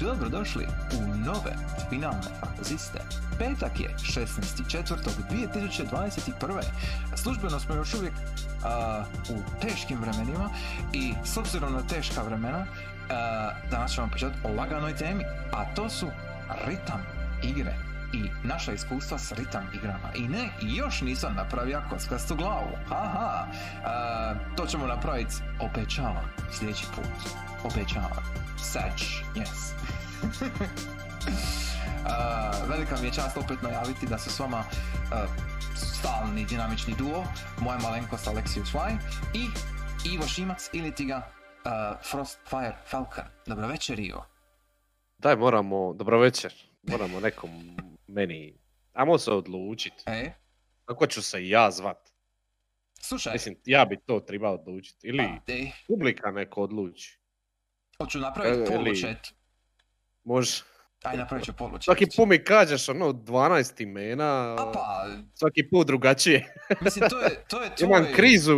Dobrodošli u nove finalne fantaziste. Petak je 16.4.2021. Službeno smo još uvijek u teškim vremenima i s obzirom na teška vremena danas ćemo pričati o laganoj temi, a to su ritam igre i naša iskustva s ritam igrama. I ne, još nisam napravio kockastu glavu. Haha, a, to ćemo napraviti, obećavam, sljedeći put. Obećavam. Seć, yes. A, velika mi je čast opet najaviti da su s vama a, stalni dinamični duo, moja malenkost Alexius Y i Ivo Šimac ili ti ga a, Frostfire Falcon. Dobro večer Ivo. Daj, moramo, dobro večer, moramo nekom meni, ajmo se odlučit. E, Kako ću se ja zvat? slušaj, Mislim, ja bi to trebao odlučit. Ili pa, e, publika neko odluči. hoću napraviti polučet. Može. Aj, napravit ću polučet. Svaki put mi kažeš ono 12 imena, A pa, svaki put drugačije. mislim, to je, to je tvoj... Imam krizu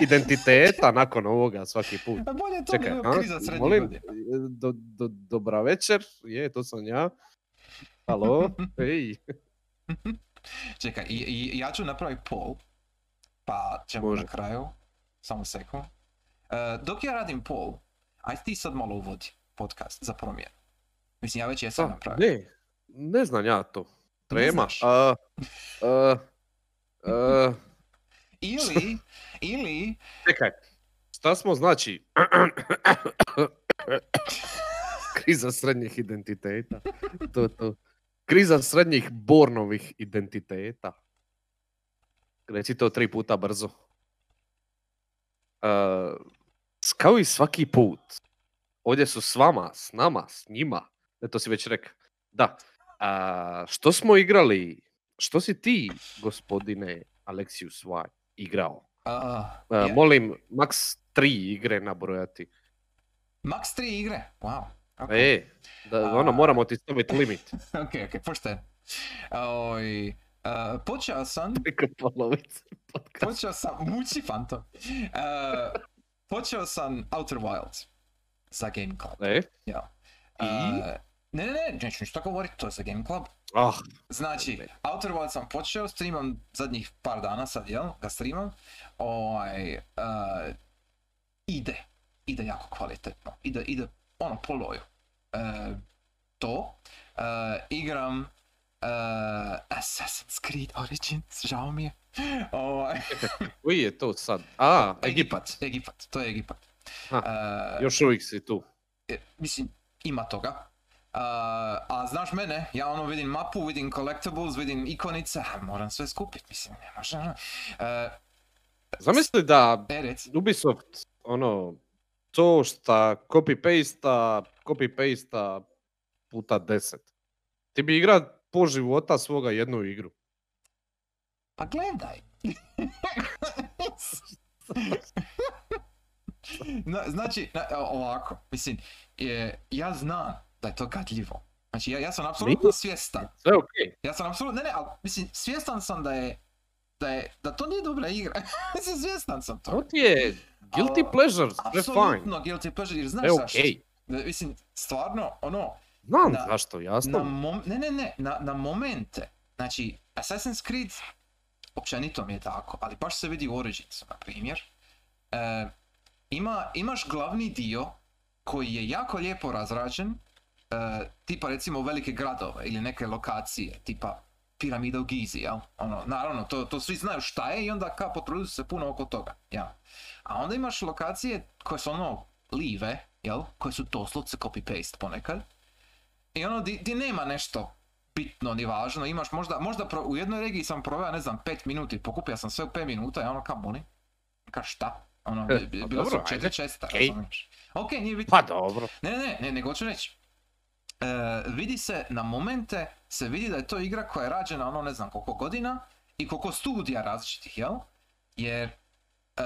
identiteta nakon ovoga svaki put. Pa bolje to Čekaj, a? kriza srednjih molim, godina. do, do, dobra večer, je, to sam ja. Halo, ej, Čekaj, i, i, ja ću napraviti poll, pa ćemo Može. na kraju, samo sekund. E, dok ja radim poll, aj ti sad malo uvodi podcast za promjenu. Mislim, ja već jesam Pa, napravio. ne, ne znam ja to. Trema. A, a, a, Ili, ili, čekaj, šta smo znači? Kriza srednjih identiteta. To, to. Kriza srednjih Bornovih identiteta. Reci to tri puta brzo. S- kao i svaki put, ovdje su s vama, s nama, s njima. Ne, to si već rekao. Da. A, što smo igrali? Što si ti, gospodine Alexius Y, igrao? a, A, je. Molim, maks tri igre nabrojati. max 3 igre, wow. Ok, E, da, ono, moramo ti staviti limit. ok, ok, pošten. Oj, e, počeo sam, Preko polovice podcasta. počeo sam, muči fantom. E, počeo sam Outer Wilds za Game Club. E, Ja. I? E, ne, ne, ne, neću ništa govoriti, to je za Game Club. ah, Znači. Outer Wilds sam počeo, streamam zadnjih par dana sad, jel? Ga streamam. Ovaj, e, ide, ide jako kvalitetno. Ide, ide, ono, po loju. E, to. E, igram e, Assassin's Creed Origins, žao mi je. Ovaj, koji je to sad? A, Egipat. Egipat, to je Egipat. Ha, E, Još uvijek si tu. e, mislim, ima toga. Uh, a znaš mene, ja ono vidim mapu, vidim collectibles, vidim ikonice, moram sve skupit, mislim, ne može. Uh, Zamisli da e, Ubisoft, ono, to šta copy-pasta, copy-pasta puta deset. Ti bi igra po života svoga jednu igru. pa gledaj. Na- znači, na- ovako, mislim, je, ja znam da je to gadljivo. Znači, ja, ja sam apsolutno svjestan. Sve okej. Ja sam apsolutno, ne, ne, ali mislim, svjestan sam da je, da je, da to nije dobra igra. mislim, svjestan sam To je guilty A, pleasure, sve fine. Apsolutno guilty pleasure, jer znaš Sve zašto? okej. Da, Mislim, stvarno, ono, Znam Na- zašto, na, jasno. mom- ne, ne, ne, na, na momente, znači, Assassin's Creed, općenito mi je tako, ali baš se vidi u Originsu, na primjer, e, ima, imaš glavni dio koji je jako lijepo razrađen, e, tipa recimo velike gradove ili neke lokacije, tipa piramida u Gizi, jel? Ono, naravno, to, to svi znaju šta je i onda kao potrudu se puno oko toga, jel? A onda imaš lokacije koje su ono live, jel? Koje su doslovce copy-paste ponekad. I ono, di, di nema nešto bitno ni važno, imaš možda, možda pro- u jednoj regiji sam proveo, ne znam, pet minuti, pokupio sam sve u pet minuta i ono, kao molim? Ka šta? Ono, E, pa bilo su četiri česta, okej. razumiješ? Ok, nije bitno. Pa dobro. Ne, ne, ne, ne, nego hoću reći. E, vidi se, na momente se vidi da je to igra koja je rađena ono ne znam koliko godina i koliko studija različitih, jel? Jer e,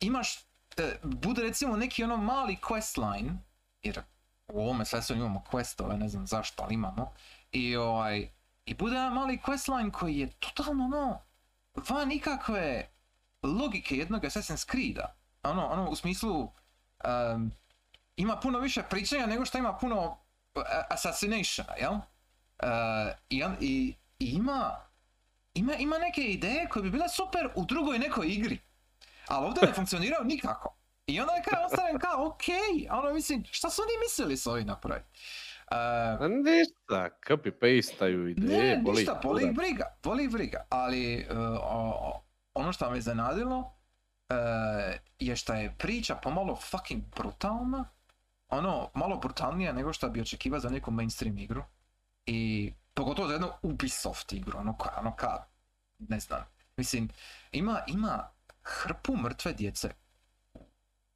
imaš, e, bude recimo neki ono mali questline, jer u ovome sve imamo questove, ne znam zašto, ali imamo, i ovaj, i bude jedan mali questline koji je totalno ono, van ikakve logike jednog Assassin's Creed-a. Ono, ono, u smislu, em, ima puno više pričanja nego što ima puno uh, assassinationa, jel? Uh, i, i, i ima, ima, ima neke ideje koje bi bile super u drugoj nekoj igri. Ali ovdje ne funkcioniraju nikako. I onda je kao ostanem kao, ok, ono mislim, šta su oni mislili s ovim napraviti? Uh, ništa, copy pastaju ideje, ne, boli ništa, boli briga, boli briga, ali uh, o- ono što me iznenadilo uh, je što je priča pomalo fucking brutalna, ono, malo brutalnija nego što bi očekivao za neku mainstream igru i pogotovo za jednu Ubisoft igru, ono ka, ono ka, ne znam, mislim, ima, ima hrpu mrtve djece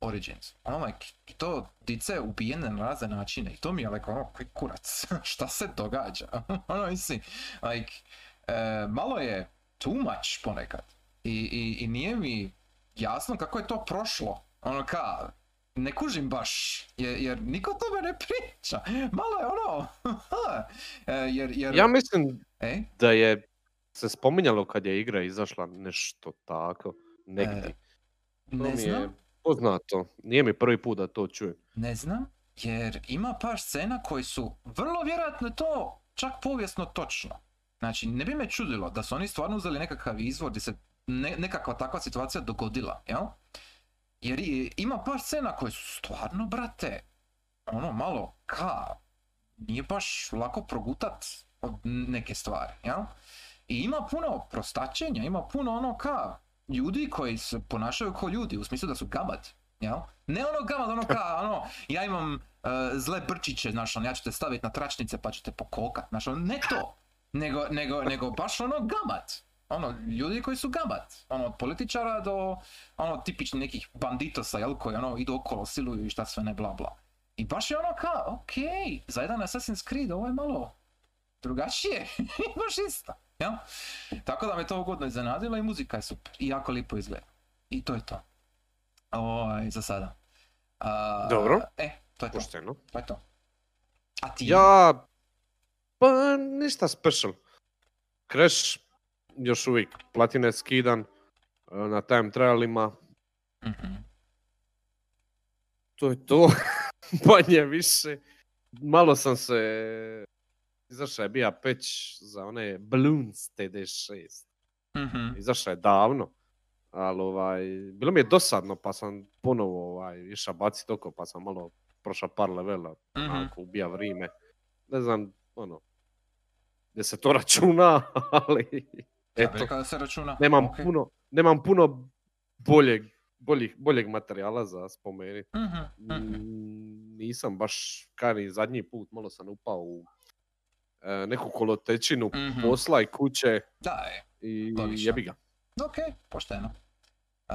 Origins. Ono, like, to dice ubijene na razne načine i to mi je like, ono, koji kurac, šta se događa? ono, mislim, like, e, malo je too much ponekad. I, i, i nije mi jasno kako je to prošlo. Ono ka, ne kužim baš, jer, jer niko o tome ne priča. Malo je ono, e, jer, jer, Ja mislim e, da je se spominjalo kad je igra izašla nešto tako, negdje. To ne mi je znam. poznato. Nije mi prvi put da to čujem. Ne znam, jer ima par scena koji su vrlo vjerojatno to čak povijesno točno. Znači, ne bi me čudilo da su oni stvarno uzeli nekakav izvor gdje se ne- nekakva takva situacija dogodila, jel? Jer ima par scena koje su stvarno, brate, ono malo ka, nije baš lako progutat od neke stvari, jel? I ima puno prostačenja, ima puno ono ka, ljudi koji se ponašaju kao ljudi, u smislu da su gabad, jel? Ne ono gabad, ono ka, ono, ja imam e, zle brčiće, znaš, ono, ja ću te staviti na tračnice pa ću te pokokat, znaš, ono, ne to, nego, nego, nego baš ono gabad. Ono, ljudi koji su gabad. Ono, od političara do, ono, tipičnih nekih banditosa, jel, koji, ono, idu okolo, siluju i šta sve ne, bla, bla. I baš je ono kao, okej, za jedan Assassin's Creed ovo je malo drugačije, baš isto, jel? Tako da me to ugodno iznenadilo i muzika je super, i jako lipo izgleda. I to je to. Ovaj, za sada. A, Dobro. E, to je to, Pošteno. to je to. A ti? Ja, pa ništa special. Crash još uvijek platine skidan e, na time trialima. Mhm. To je to. Manje više. Malo sam se... Izašao je bija peć za one Balloons TD6. Mhm. Izašao je davno. Ali ovaj, bilo mi je dosadno pa sam ponovo ovaj, išao bacit oko pa sam malo prošao par levela. Mhm. Onako, ubija vrijeme. Ne znam, ono, gdje se to računa, ali eto, rekao da se računa. nemam ok. puno, nemam puno boljeg, boljih, boljeg materijala za spomenuti. Mhm. Mm, Nisam baš, kani zadnji put, malo sam upao u e, neku kolotečinu Mhm. posla i kuće Da, je. i Logično. jebi ga. Ok, pošteno. Uh,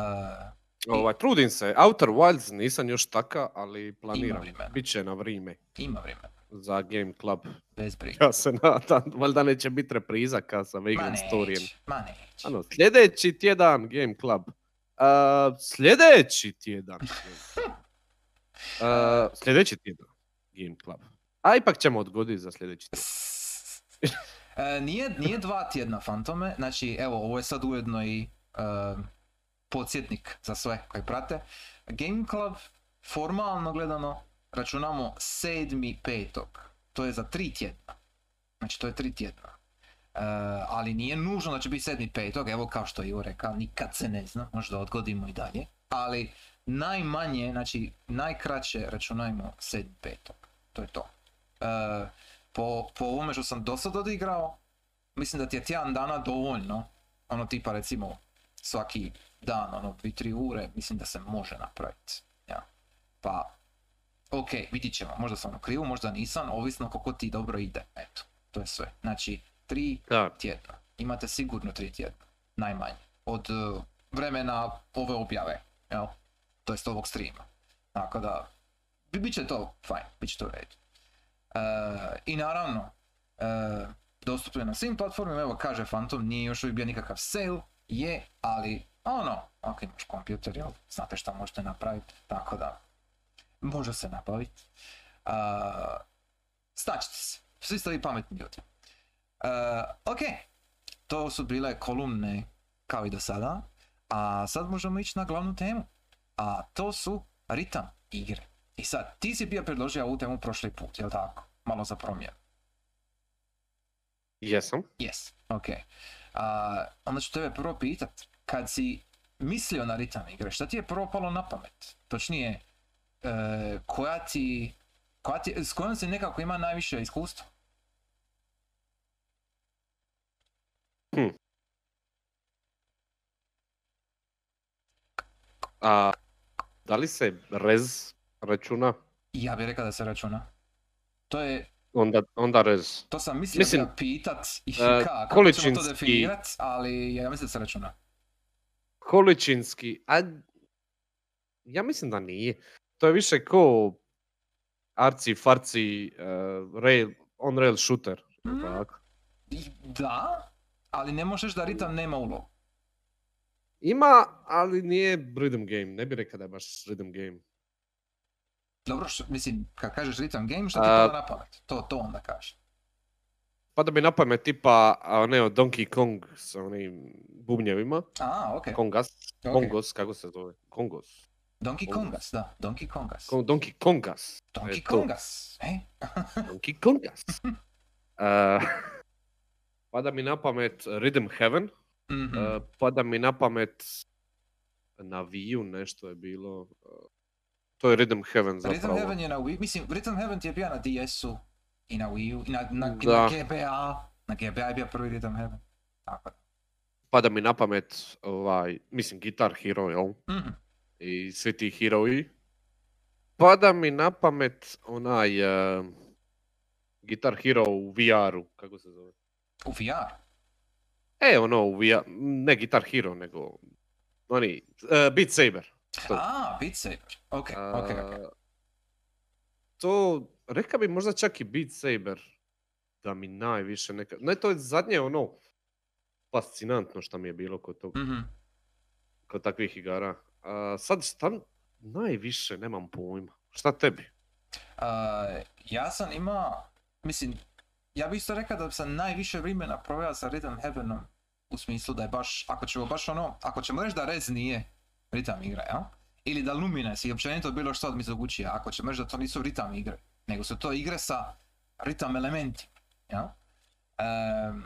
Ovaj, trudim se, Outer Wilds nisam još taka, ali ima planiram. vremena. Biće na vrijeme Ima vremena. Za Game Club. Bez briga. Ja se nadam, valjda neće biti repriza kad sam igran storijem. neće, ma neće. Ano, sljedeći tjedan Game Club. Uh, sljedeći tjedan. Uh, sljedeći tjedan Game Club. A ipak ćemo odgoditi za sljedeći tjedan. E, nije, nije dva tjedna Fantome, znači evo ovo je sad ujedno i e, podsjetnik za sve koji prate. Game Club formalno gledano računamo 7.5. To je za tri tjedna. Znači to je tri tjedna. E, ali nije nužno da će biti 7.5. Evo kao što je Ivo rekao, nikad se ne zna, možda odgodimo i dalje. Ali najmanje, znači najkraće računajmo 7.5. To je to. E, po, po ovome što sam do sad odigrao, mislim da ti je tjedan dana dovoljno, ono tipa recimo svaki dan, ono 2-3 ure, mislim da se može napraviti. Ja. Pa, ok, vidit ćemo, možda sam u krivu, možda nisam, ovisno kako ti dobro ide, eto, to je sve. Znači, 3 Da, tjedna, imate sigurno 3 tjedna, najmanje, od eh, vremena ove objave, jel? To jest ovog streama. Tako da, bi, bit će to fajn, bit će to u redu. E, I naravno, e, dostupno je na svim platformama, evo kaže Phantom, nije još uvijek bio nikakav sale, je, ali ono, ako imaš kompjuter, jel, znate šta možete napraviti, tako da, može se napraviti. Uh, snaćete se, svi ste vi pametni ljudi. E, ok, to su bile kolumne kao i do sada, a sad možemo ići na glavnu temu, a to su ritam igre. I sad, ti si bio predložio ovu temu prošli put, jel tako? Malo za promjenu. Jesam. Yes, ok. A, onda ću tebe prvo pitat, kad si mislio na ritam igre, šta ti je prvo palo na pamet? Točnije, e, koja ti, koja ti, s kojom si nekako ima najviše iskustva? A, da li se rez računa? Ja bih rekao da se računa. To je, Onda, onda rez. to sam mislio Mislim, da pitat i ka, kako ćemo to količinski- definirat, ali ja mislim da se računa. Količinski, a ja mislim da nije. To je više ko arci, farci, uh, rail, on rail shooter. Mm. tako? Da, ali ne možeš da ritam nema ulogu. Ima, ali nije rhythm game. Ne bih rekao da je baš rhythm game. Dobro, što, mislim, kad kažeš ritam game, šta ti pada na pamet? To, to onda kažeš. Pa da bi na pamet tipa, ne Donkey Kong sa onim bubnjevima. A, ok. Kongas. ok. Kongos, kako se zove? Kongos. Donkey Kongas. Da, Donkey Kongas. Kon- Donkey Kongas. Donkey E. Kongas, e? Donkey Kongas. Uh, pada mi na pamet Rhythm Heaven. Mhm. Uh, pada mi na pamet na Wii-u nešto je bilo. uh, to je Rhythm Heaven zapravo. Rhythm Heaven je na Wii, mislim, Rhythm Heaven ti je bio na DS-u i na Wii-u i na, na, na. GBA. Na GBA je bio prvi Rhythm Heaven. Tako da. Pada mi na pamet, ovaj, mislim, Guitar Hero, jel? Mhm. I svi ti heroji. Pada mi na pamet onaj uh, Guitar Hero u VR-u, kako se zove? U VR. E, ono, u VR, ne Guitar Hero, nego oni, uh, Beat Saber. To. A, Beat Saber. Ok, ok, ok. A, To, reka bi možda čak i Beat Saber da mi najviše neka... Ne, to je zadnje ono fascinantno što mi je bilo kod, tog, Mhm. kod takvih igara. A, sad šta najviše nemam pojma. Šta tebi? A, ja sam imao, mislim, ja bih isto rekao da sam najviše vremena proveo sa Rhythm Heavenom u smislu da je baš, ako ćemo baš ono, ako ćemo reći da Rez nije ritam igra, jel? Ili da Lumines i općenito bilo što od Mizoguchija, ako ćemo reći da to nisu ritam igre, nego su to igre sa ritam elementima, jel? Em,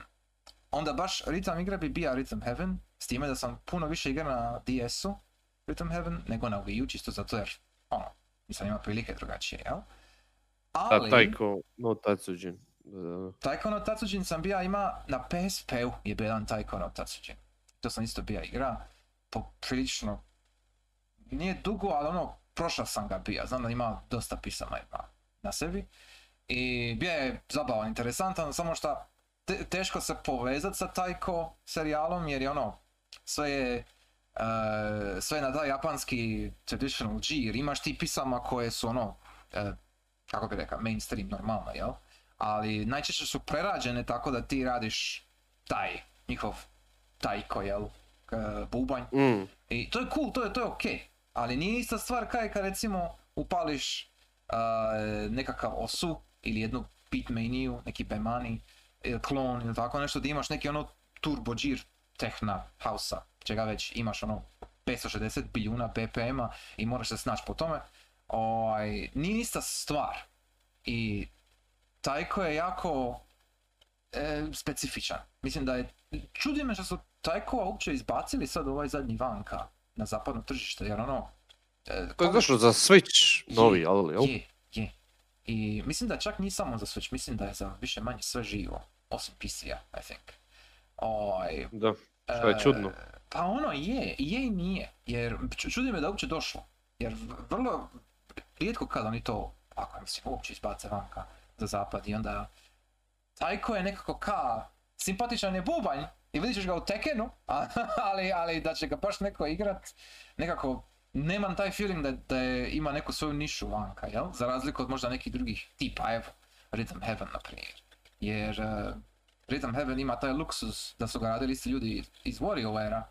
onda baš ritam igre bi bio Rhythm Heaven, s time da sam puno više igra na DS-u Rhythm Heaven nego na Wii U, čisto zato jer, ono, nisam imao prilike drugačije, jel? Ali, Taiko no Tatsujin. Taiko no Tatsujin sam bija ima, na PSP-u je bio jedan Taiko no Tatsujin. To sam isto bija igra, poprilično, nije dugo, ali ono, prošao sam ga bija, znam da ima dosta pisama ima na sebi. I bio je zabavan, interesantan, samo što te- teško se povezat sa Taiko serijalom, jer je ono, sve je, e, sve na taj japanski traditional G, jer imaš ti pisama koje su ono, e, kako bi rekao, mainstream normalno, jel? Ali najčešće su prerađene tako da ti radiš taj, njihov tajko, jel? K- bubanj. Mm, I to je cool, to je, to je okej. Ali nije ista stvar kao kad recimo upališ uh, nekakav osu ili jednu beatmaniju, neki bemani, ili klon ili tako nešto gdje imaš neki ono turbo džir tehna hausa, čega već imaš ono 560 biljuna BPM-a i moraš se snaći po tome. Ovaj, nije ista stvar. I Tajko je jako e, specifičan. Mislim da je, čudi me što su Tajkova uopće izbacili sad ovaj zadnji vanka na zapadno tržište, jer ono... e, to je koga- došlo za Switch novi, ali jel? je, je. I mislim da čak nije samo za Switch, mislim da je za više manje sve živo. Osim PC-a, I think. Ovaj, Da, što je e, čudno. Pa ono je, je i nije. Jer ču- čudi me da uopće došlo. Jer vrlo rijetko kad oni to, ako mislim, uopće izbace vanka za zapad i onda Tajko je nekako ka simpatičan je bubanj i vidit ćeš ga u Tekenu, ali, ali da će ga baš neko igrat, nekako nemam taj feeling da, da je, ima neku svoju nišu vanka, jel? Za razliku od možda nekih drugih tipa, evo, Rhythm Heaven, na primjer. Jer uh, Rhythm Heaven ima taj luksus da su ga radili isti ljudi iz WarioWare-a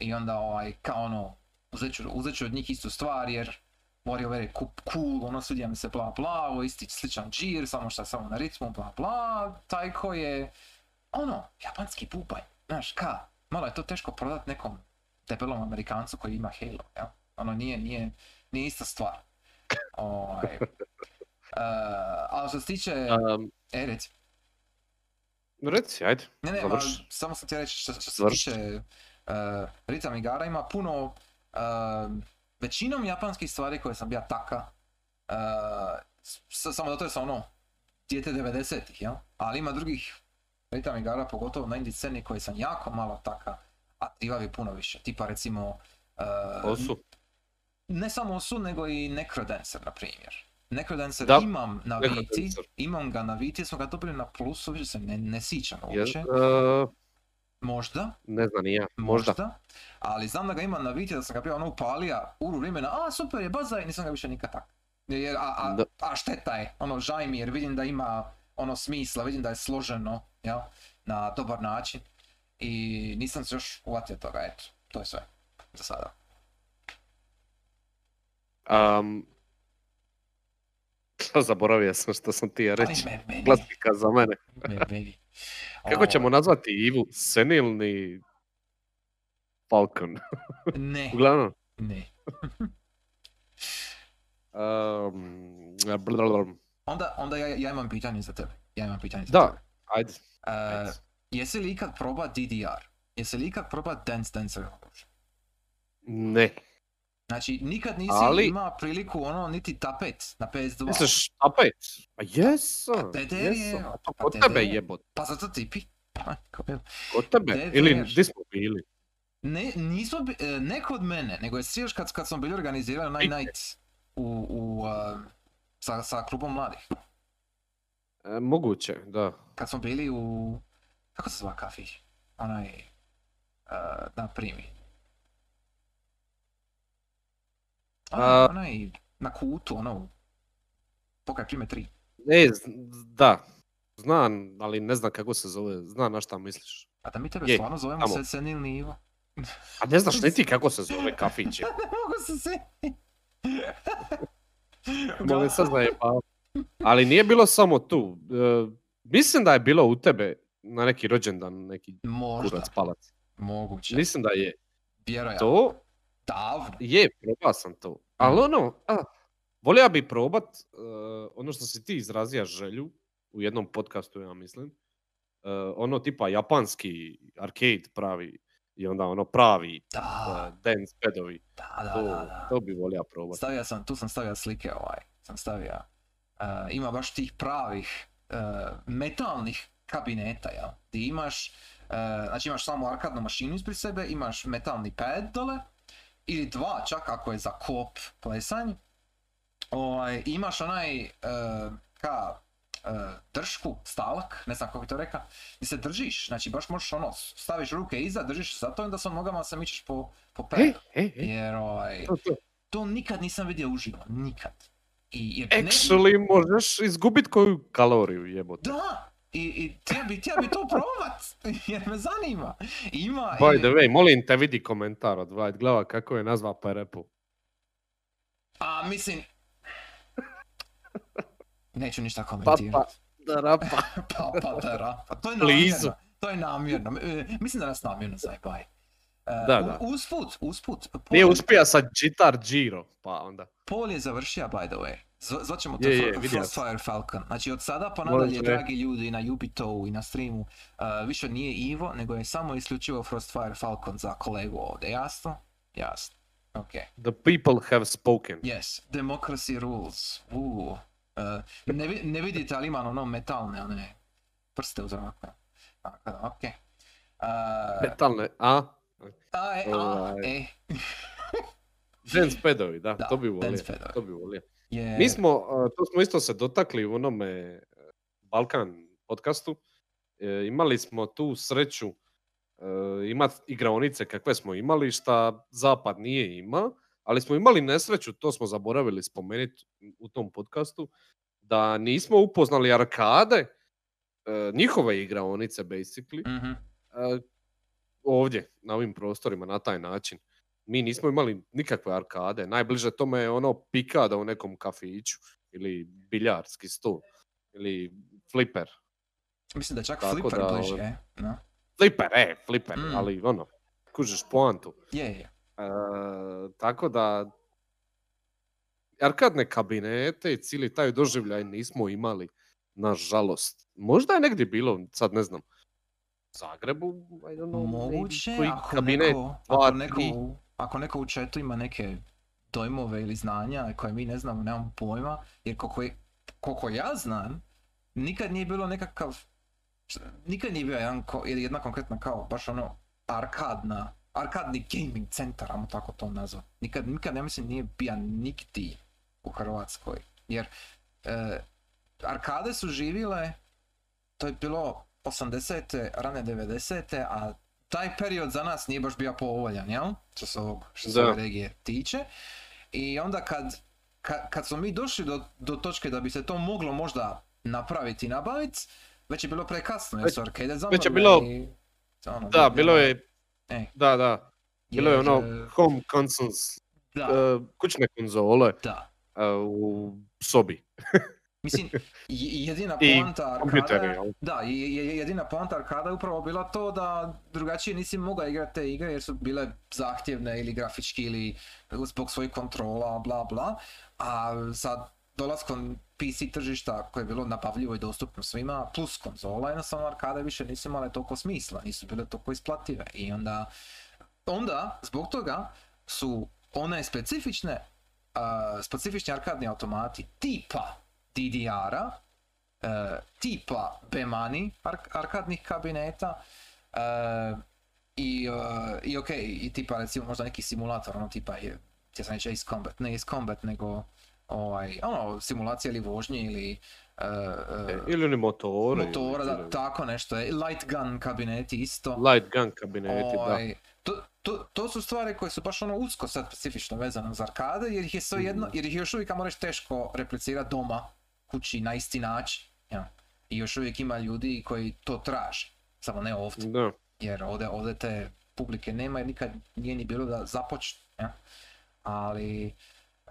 i onda ovaj, kao ono, uzet ću, uzet ću od njih istu stvar jer WarioWare je cool, ono svidija mi se bla bla, isti sličan džir, samo što je samo na ritmu, bla bla, Taiko je, ono, japanski bubanj, znaš, ka, malo je to teško prodat nekom debelom Amerikancu koji ima Halo, jel? Ono, nije, nije, nije ista stvar. Ovaj, e, ali što se tiče... Um, E, reci. reci, ajde. Ne, ne, ma, samo sam ti reći što, što se tiče uh, ritam igara ima puno, uh, većinom japanskih stvari koje sam ja taka, uh, s- samo zato jer sam ono, dijete 90-ih, jel? Ali ima drugih ritam igara, pogotovo na indie sceni koje sam jako malo taka, a trivavi puno više. Tipa recimo, uh, Osu. ne samo Osu, nego i Necrodancer, na primjer. Necrodancer Da, imam na. Viti, imam ga na Viti, jer smo ga dobili na plusu, više se ne, ne sićam Je, uopće. e, Možda, ne znam ni ja, možda. možda. Ali znam da ga ima na Viti, da sam ga bio ono upalija uru vremena, a super je baza i nisam ga više nikad tak. Jer, a, a, Da. a šteta je, ono žaj mi jer vidim da ima ono smisla, vidim da je složeno, jel, na dobar način. I nisam se još uvatio toga, eto, to je sve za sada. Um, zaboravio sam što sam ti ja reći. Klasika za mene. me, meni. Kako ćemo nazvati Ivu? Senilni Falcon. Ne, Uglavnom. ne. Um. Onda, onda ja, ja imam pitanje za tebe. Ja imam pitanje za Da, tebe. ajde. E, ajde. jesi li ikad proba DDR? Jesi li ikad proba Dance Dance Revolution? Ne. Znači, nikad nisi Ali- imao priliku ono, niti tapet na PS2. Misliš, opet? Pa jesam, je, jesam. A to pa kod DDR. tebe jebot. Pa zato ti pi... Pa, ko je- Kod tebe? Ili di smo bili? Ne, nismo, bi- e, ne kod mene, nego je sviđaš kad, kad smo bili organizirali Night. Night u, u, uh, sa, sa klubom mladih. E, moguće, da. Kad smo bili u... Kako se zva kafić? Onaj... Uh, na primi. Onaj, A- onaj na kutu, ono... Pokaj prime 3. E, z- da. Znam, ali ne znam kako se zove. Znam na šta misliš. A da mi tebe Je, stvarno zovemo tamo. sve senilni Ivo? A ne znaš ni ti kako se zove kafić. je. ne mogu se se... Molim sad zajebao. Ali nije bilo samo tu. E, mislim da je bilo u tebe na neki rođendan, neki Možda, kurac palac. moguće. Mislim da je. Vjerojatno. To Davno. je, probao sam to. Ali ono, a, volio bi probat e, ono što si ti izrazija želju u jednom podcastu, ja mislim. e, ono tipa japanski arcade pravi i onda ono pravi Da, e, dance padovi. da, da, To, da, da. to bi volio probat. Stavio sam, tu sam stavio slike ovaj, sam stavio. Uh, ima baš tih pravih uh, metalnih kabineta, jel? Ti imaš, uh, znači imaš samo arkadnu mašinu ispred sebe, imaš metalni pad dole, ili dva čak ako je za kop plesanje. Ovaj, imaš onaj, uh, ka, uh, dršku, stalak, ne znam kako bi to rekao, gdje se držiš, znači baš možeš ono, staviš ruke iza, držiš za to i onda sa nogama se mičeš po, po. E, e, e, Jer ovaj, to, nikad nisam vidio uživo, nikad. I, jer ne- Actually, možeš izgubit koju kaloriju jebote. Da, i, i htio bi, htio bi to probat, jer me zanima. Ima, By i- the way, molim te vidi komentar od White Glava kako je nazva Perepu. a mislim, neću ništa Pa, komentirati. da rapa. Pa, pa, da, ra- pa to je namjerno, to je namjerno. E, Mislim da nas namjerno zajebaj. Da, da. Usput, usput, Paul, Nije uspija sa Guitar Giro, pa onda. Paul je završio, by the way. Zva- Zvaćemo to Je, sam. Frostfire Falcon. Znači od sada pa nadalje, dragi ljudi, na Ubito i na streamu, uh, više nije Ivo, nego je samo isključivo Frostfire Falcon za kolegu ovdje, jasno? Jasno. Ok. The people have spoken. Yes, democracy rules. Uh. Uh, ne, vi- ne vidite, ali imam ono metalne, one prste u zraku. Tako da, ok. Uh, Metalne, a? a, e, a, Ovaj. e. Dance padovi, da, Da, to bi volio. To bi volio. Je, Mi smo, a, to smo isto se dotakli u onome e, Balkan podcastu. E, imali smo tu sreću e, imat igraonice kakve smo imali, šta Zapad nije ima, ali smo imali nesreću, to smo zaboravili spomenuti u tom podcastu, da nismo upoznali arkade, e, njihove igraonice basically, mhm. e, ovdje, na ovim prostorima, na taj način. Mi nismo imali nikakve arkade. Najbliže tome je ono pikada u nekom kafiću ili biljarski stol ili fliper. Mislim da čak Tako Flipper da, bliže, ovaj, e? No. Fliper, e, fliper, Mm. ali ono, kužiš poantu. Je, je. E, tako da arkadne kabinete i cijeli taj doživljaj nismo imali, nažalost. Možda je negdje bilo, sad ne znam, u Zagrebu, I don't know, Moguće, koji ako kabinet, neko, dva, ako, neko. Ako neko u chatu ima neke dojmove ili znanja koje mi ne znamo, nemamo pojma, jer koliko, je- koliko ja znam, nikad nije bilo nekakav, nikad nije bio jedan, ili jedna konkretna kao baš ono arkadna, arkadni gaming centar, ajmo tako to nazvat. Nikad, nikad ja mislim nije bio nigdje u Hrvatskoj, jer e, arkade su živjele, to je bilo 80. rane 90. a taj period za nas nije baš bio povoljan, jel? Što se ovog, što se ove regije tiče. I onda kad, ka- kad smo mi došli do, do točke da bi se to moglo možda napraviti i nabaviti, već je bilo prekasno, jer Već- su arcade već je bilo- i- ono, Da, bilo je, E, da, da, bilo je jer, ono e, home consoles, Da, e, kućne konzole da. e, u sobi. Mislim, je- jedina poanta arkada? Da, jedina poanta arkada je upravo bila to da drugačije nisi mogao igrati te igre jer su bile zahtjevne ili grafički ili zbog svojih kontrola, bla bla. A sa dolaskom PC tržišta koje je bilo nabavljivo i dostupno svima, plus konzola, jednostavno arkade više nisu imale toliko smisla, nisu bile toliko isplative. I onda, onda zbog toga su one specifične, a, specifični arkadni automati tipa DDR-a, e, tipa Bemani ark- arkadnih kabineta e, i, e, i ok, i tipa recimo možda neki simulator, ono tipa je, ja sam reći Ace Combat, ne Ace Combat nego ovaj, ono, simulacija ili vožnje ili e, e, Ili oni motori. motora, ili- da, tako nešto je, light gun kabineti isto. Light gun kabineti, da. Ovaj, to, to, to su stvari koje su baš ono usko sad specifično vezane uz arkade, jer ih je sve jedno, Mm. jer ih je još uvijek, reći, teško replicirati doma, kući, na isti način. Ja. I još uvijek ima ljudi koji to traže, samo ne ovdje, Da. jer ovdje, ovdje te publike nema jer nikad nije ni bilo da započne. Ja. Ali...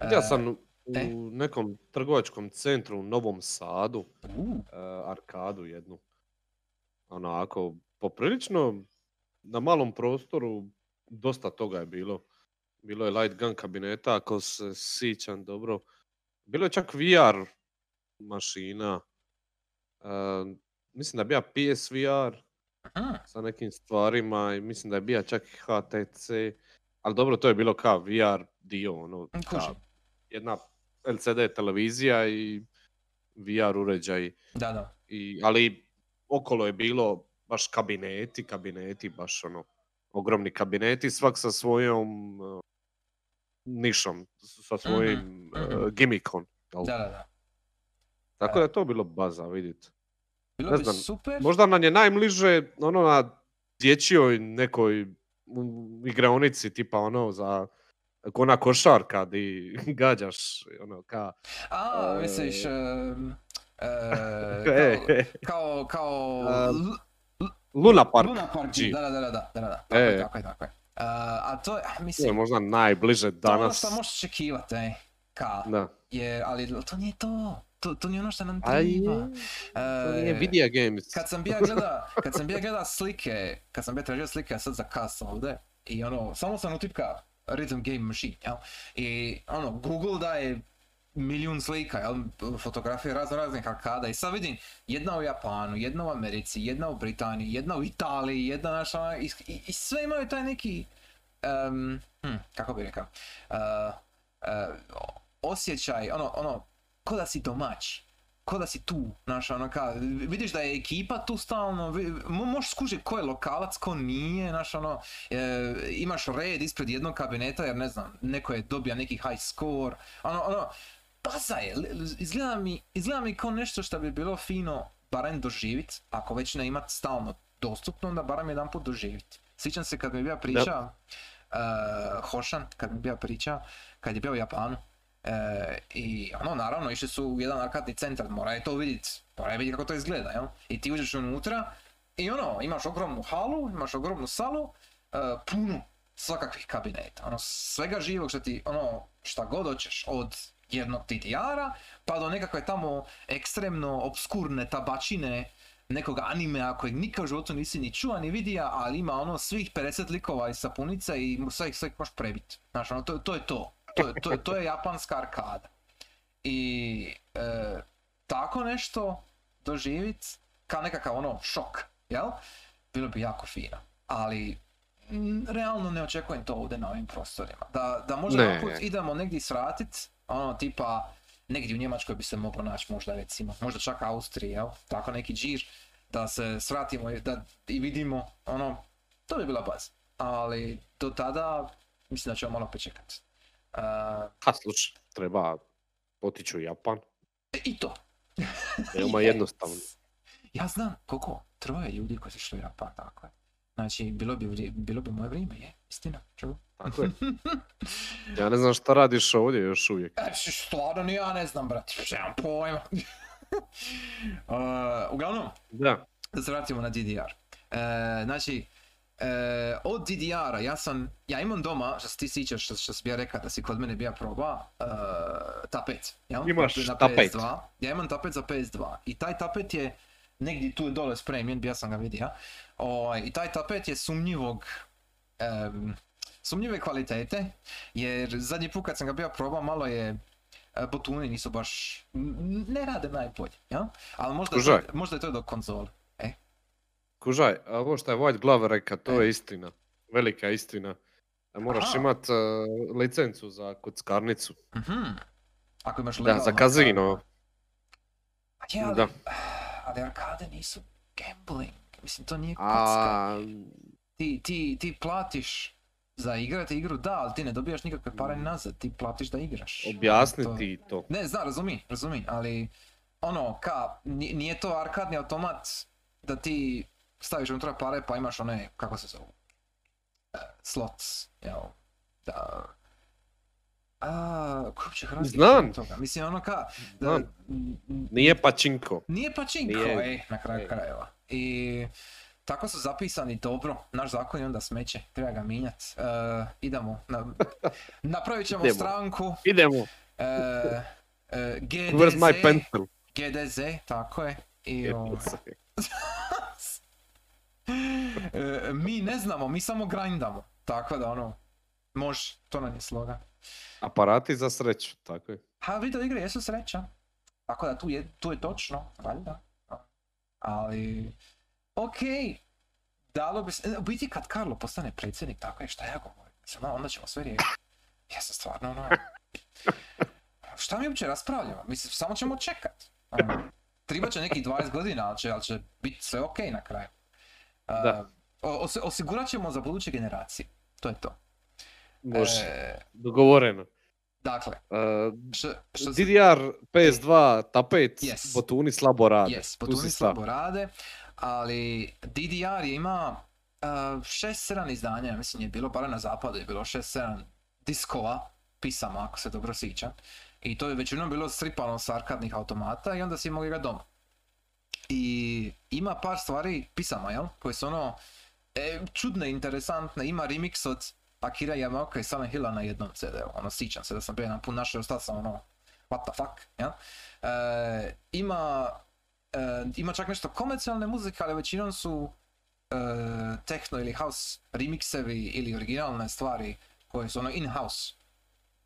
Ja e, sam u e? nekom trgovačkom centru u Novom Sadu, u, e, arkadu jednu. Onako, poprilično na malom prostoru dosta toga je bilo. Bilo je light gun kabineta, ako se sjećam dobro. Bilo je čak VR mašina. E, mislim da je bija PSVR aha, sa nekim stvarima i mislim da je bija čak i HTC. Ali dobro, to je bilo kao VR dio, ono, kao jedna LCD televizija i VR uređaj. Da, da. I, ali okolo je bilo baš kabineti, kabineti, baš ono, ogromni kabineti, svak sa svojom uh, nišom, sa svojim mhm. uh, gimikom. Da, da, da. Tako da je to bilo baza, vidite. Bilo Ne bi znam, super. Možda nam je najbliže ono na dječjoj nekoj igraonici, tipa ono za ko ona košarka di gađaš, ono ka... A, E, misliš, e, E, kao, kao, kao Luna Park. Luna Park, G. da, da, da, da, da, da, tako je, E. tako je, tako je. A, a to je, a, To je mislim, možda najbliže to je ono danas. što možeš očekivati, ej, ka, Da. je, ali to nije to, to, to nije ono što nam treba. to nije E, video games. kad sam bija gleda, kad sam bija gleda slike, kad sam bija tražio slike sad za kas ovdje, i ono, samo sam utipka Rhythm Game Machine, jel? I ono, Google daje milijun slika, jel? Fotografije razno raznih arkada i sad vidim jedna u Japanu, jedna u Americi, jedna u Britaniji, jedna u Italiji, jedna naša, i, i, i sve imaju taj neki, em, hm, kako bi rekao, uh, uh, osjećaj, ono, ono, ko da si domaći ko da si tu, znaš, ono ka, vidiš da je ekipa tu stalno, mo- možeš skužiti ko je lokalac, ko nije, znaš, ono, e, imaš red ispred jednog kabineta, jer ne znam, neko je dobija neki high score, ono, ono, baza je, izgleda mi, izgleda mi kao nešto što bi bilo fino barem doživit, ako već ne imat stalno dostupno, onda barem jedan put doživit. Sjećam se kad mi je bila priča, uh, Hošan, kad mi je bila priča, kad je bio u Japanu, E, I ono, naravno, išli su u jedan arkadni centar, mora je to vidjeti, mora je vidjeti kako to izgleda, jel? I ti uđeš unutra i ono, imaš ogromnu halu, imaš ogromnu salu, e, punu svakakvih kabineta, ono, svega živog što ti, ono, šta god hoćeš, od jednog DDR-a, pa do nekakve tamo ekstremno obskurne tabačine, nekog animea kojeg nikad u životu nisi ni čuo ni vidija, ali ima ono svih 50 likova iz sapunice i sve ih možeš prebit. Znaš, ono, to, to je to. To, to, to je japanska arkada. I e, tako nešto doživit kao nekakav ono šok, jel? Bilo bi jako fino. Ali mm, realno ne očekujem to ovdje na ovim prostorima. Da, da možda Ne, ne. idemo negdje svratit, ono tipa negdje u Njemačkoj bi se moglo naći možda recimo, možda čak Austriji, jel? Tako neki džir, da se svratimo i da i vidimo, ono, to bi bila baza. Ali do tada mislim da ćemo malo pričekat. Uh, Ha, slušaj, treba otići u Japan. I to. Veoma Je. jednostavno. Ja znam koliko, troje ljudi koji su išli u Japan, tako je. Znači, bilo bi, bilo bi moje vrijeme, je, istina, true. Tako je. Ja ne znam šta radiš ovdje još uvijek. E, stvarno ni ja ne znam, brate, nemam pojma. Uh, uglavnom, Da. da se vratimo na DDR. E, znači, e, od DDR-a ja sam, ja imam doma, što se ti sjećaš, što, što sam ja rekao da si kod mene bija proba, e, tapet. Jel? Imaš na tapet. PS2. Ja imam tapet za PS2 i taj tapet je negdje tu dole spremljen, ja sam ga vidio. Ovaj, I taj tapet je sumnjivog, em, sumnjive kvalitete, jer zadnji put kad sam ga bio probao malo je e, botuni nisu baš, ne rade najbolje, jel? Ali možda, je to- Kužaj. možda je to do konzole. E, Kužaj, a ovo što je White Glove reka, to E. je istina. Velika istina. A moraš imat e, licencu za kockarnicu. mhm. Ako imaš Da, legalno za kazino. arkadu. A je, ali, Da. ali arkade nisu gambling. Mislim, to nije kocka. A, Ti, ti, ti platiš za igrati igru, da, ali ti ne dobijaš nikakve pare nazad, ti platiš da igraš. objasni To- ti to. Ne, znam, razumi, razumi, ali ono, ka, ni- nije to arkadni automat da ti staviš unutra pare pa imaš one, kako se zovu, e, slots, jel, da... A, kako će hrvatski Znam. toga? Mislim, ono ka, da, Znam. Nije pačinko. nije pačinko, Nije. ej, na kraju Ej. krajeva. I tako su zapisani dobro, naš zakon je onda smeće, treba ga mijenjat. E, idemo, na, napravit ćemo Idemo. stranku, Idemo. e, e, Where's my GDZ, pencil? GDZ, tako je. I, e, mi ne znamo, mi samo grindamo. Tako da ono, može, to nam je slogan. Aparati za sreću, tako je. Ha, video igre jesu sreća. Tako da tu je, tu je točno, valjda. Ali, okej. Dalo bi se, u biti kad Karlo postane predsjednik, tako je, šta ja govorim? Mislim, ono, onda ćemo sve riješiti. Ja sam stvarno ono... Šta mi uopće raspravljamo? Mislim, samo ćemo čekat. Ono, Tribat će nekih 20 godina, ali će, ali će biti sve okej na kraju. Da. o- osi- osigurat ćemo za buduće generacije. To je to. Može. E, Dogovoreno. dakle, E, što, što se- DDR, PS2, tapet, Yes. botuni slabo rade. Yes, Tu botuni slabo rade, ali DDR je ima uh, 6-7 izdanja, ja mislim je bilo, barem na zapadu je bilo 6-7 diskova, pisama ako se dobro sjećam. I to je većinom bilo stripano s arkadnih automata i onda si mogli ga doma. I ima par stvari pisama, jel? Koje su ono e, čudne, interesantne. Ima remix od Akira Yamaoka i Silent Hilla na jednom CD-u. Ono, sjećam se da sam bio jedan put našao, ostao sam ono, what the fuck, jel? E, ima, e, ima čak nešto komercijalne muzike, ali većinom su e, techno ili house remixevi ili originalne stvari koje su ono in-house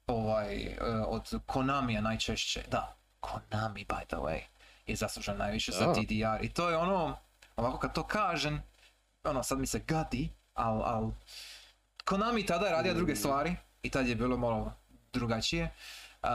ovaj, e, od Konamija najčešće. Da, Konami by the way je zaslužan najviše za. DDR i to je ono, ovako kad to kažem, ono sad mi se gadi, al, al Konami tada je radio druge Mm. stvari i tad je bilo malo drugačije. Uh,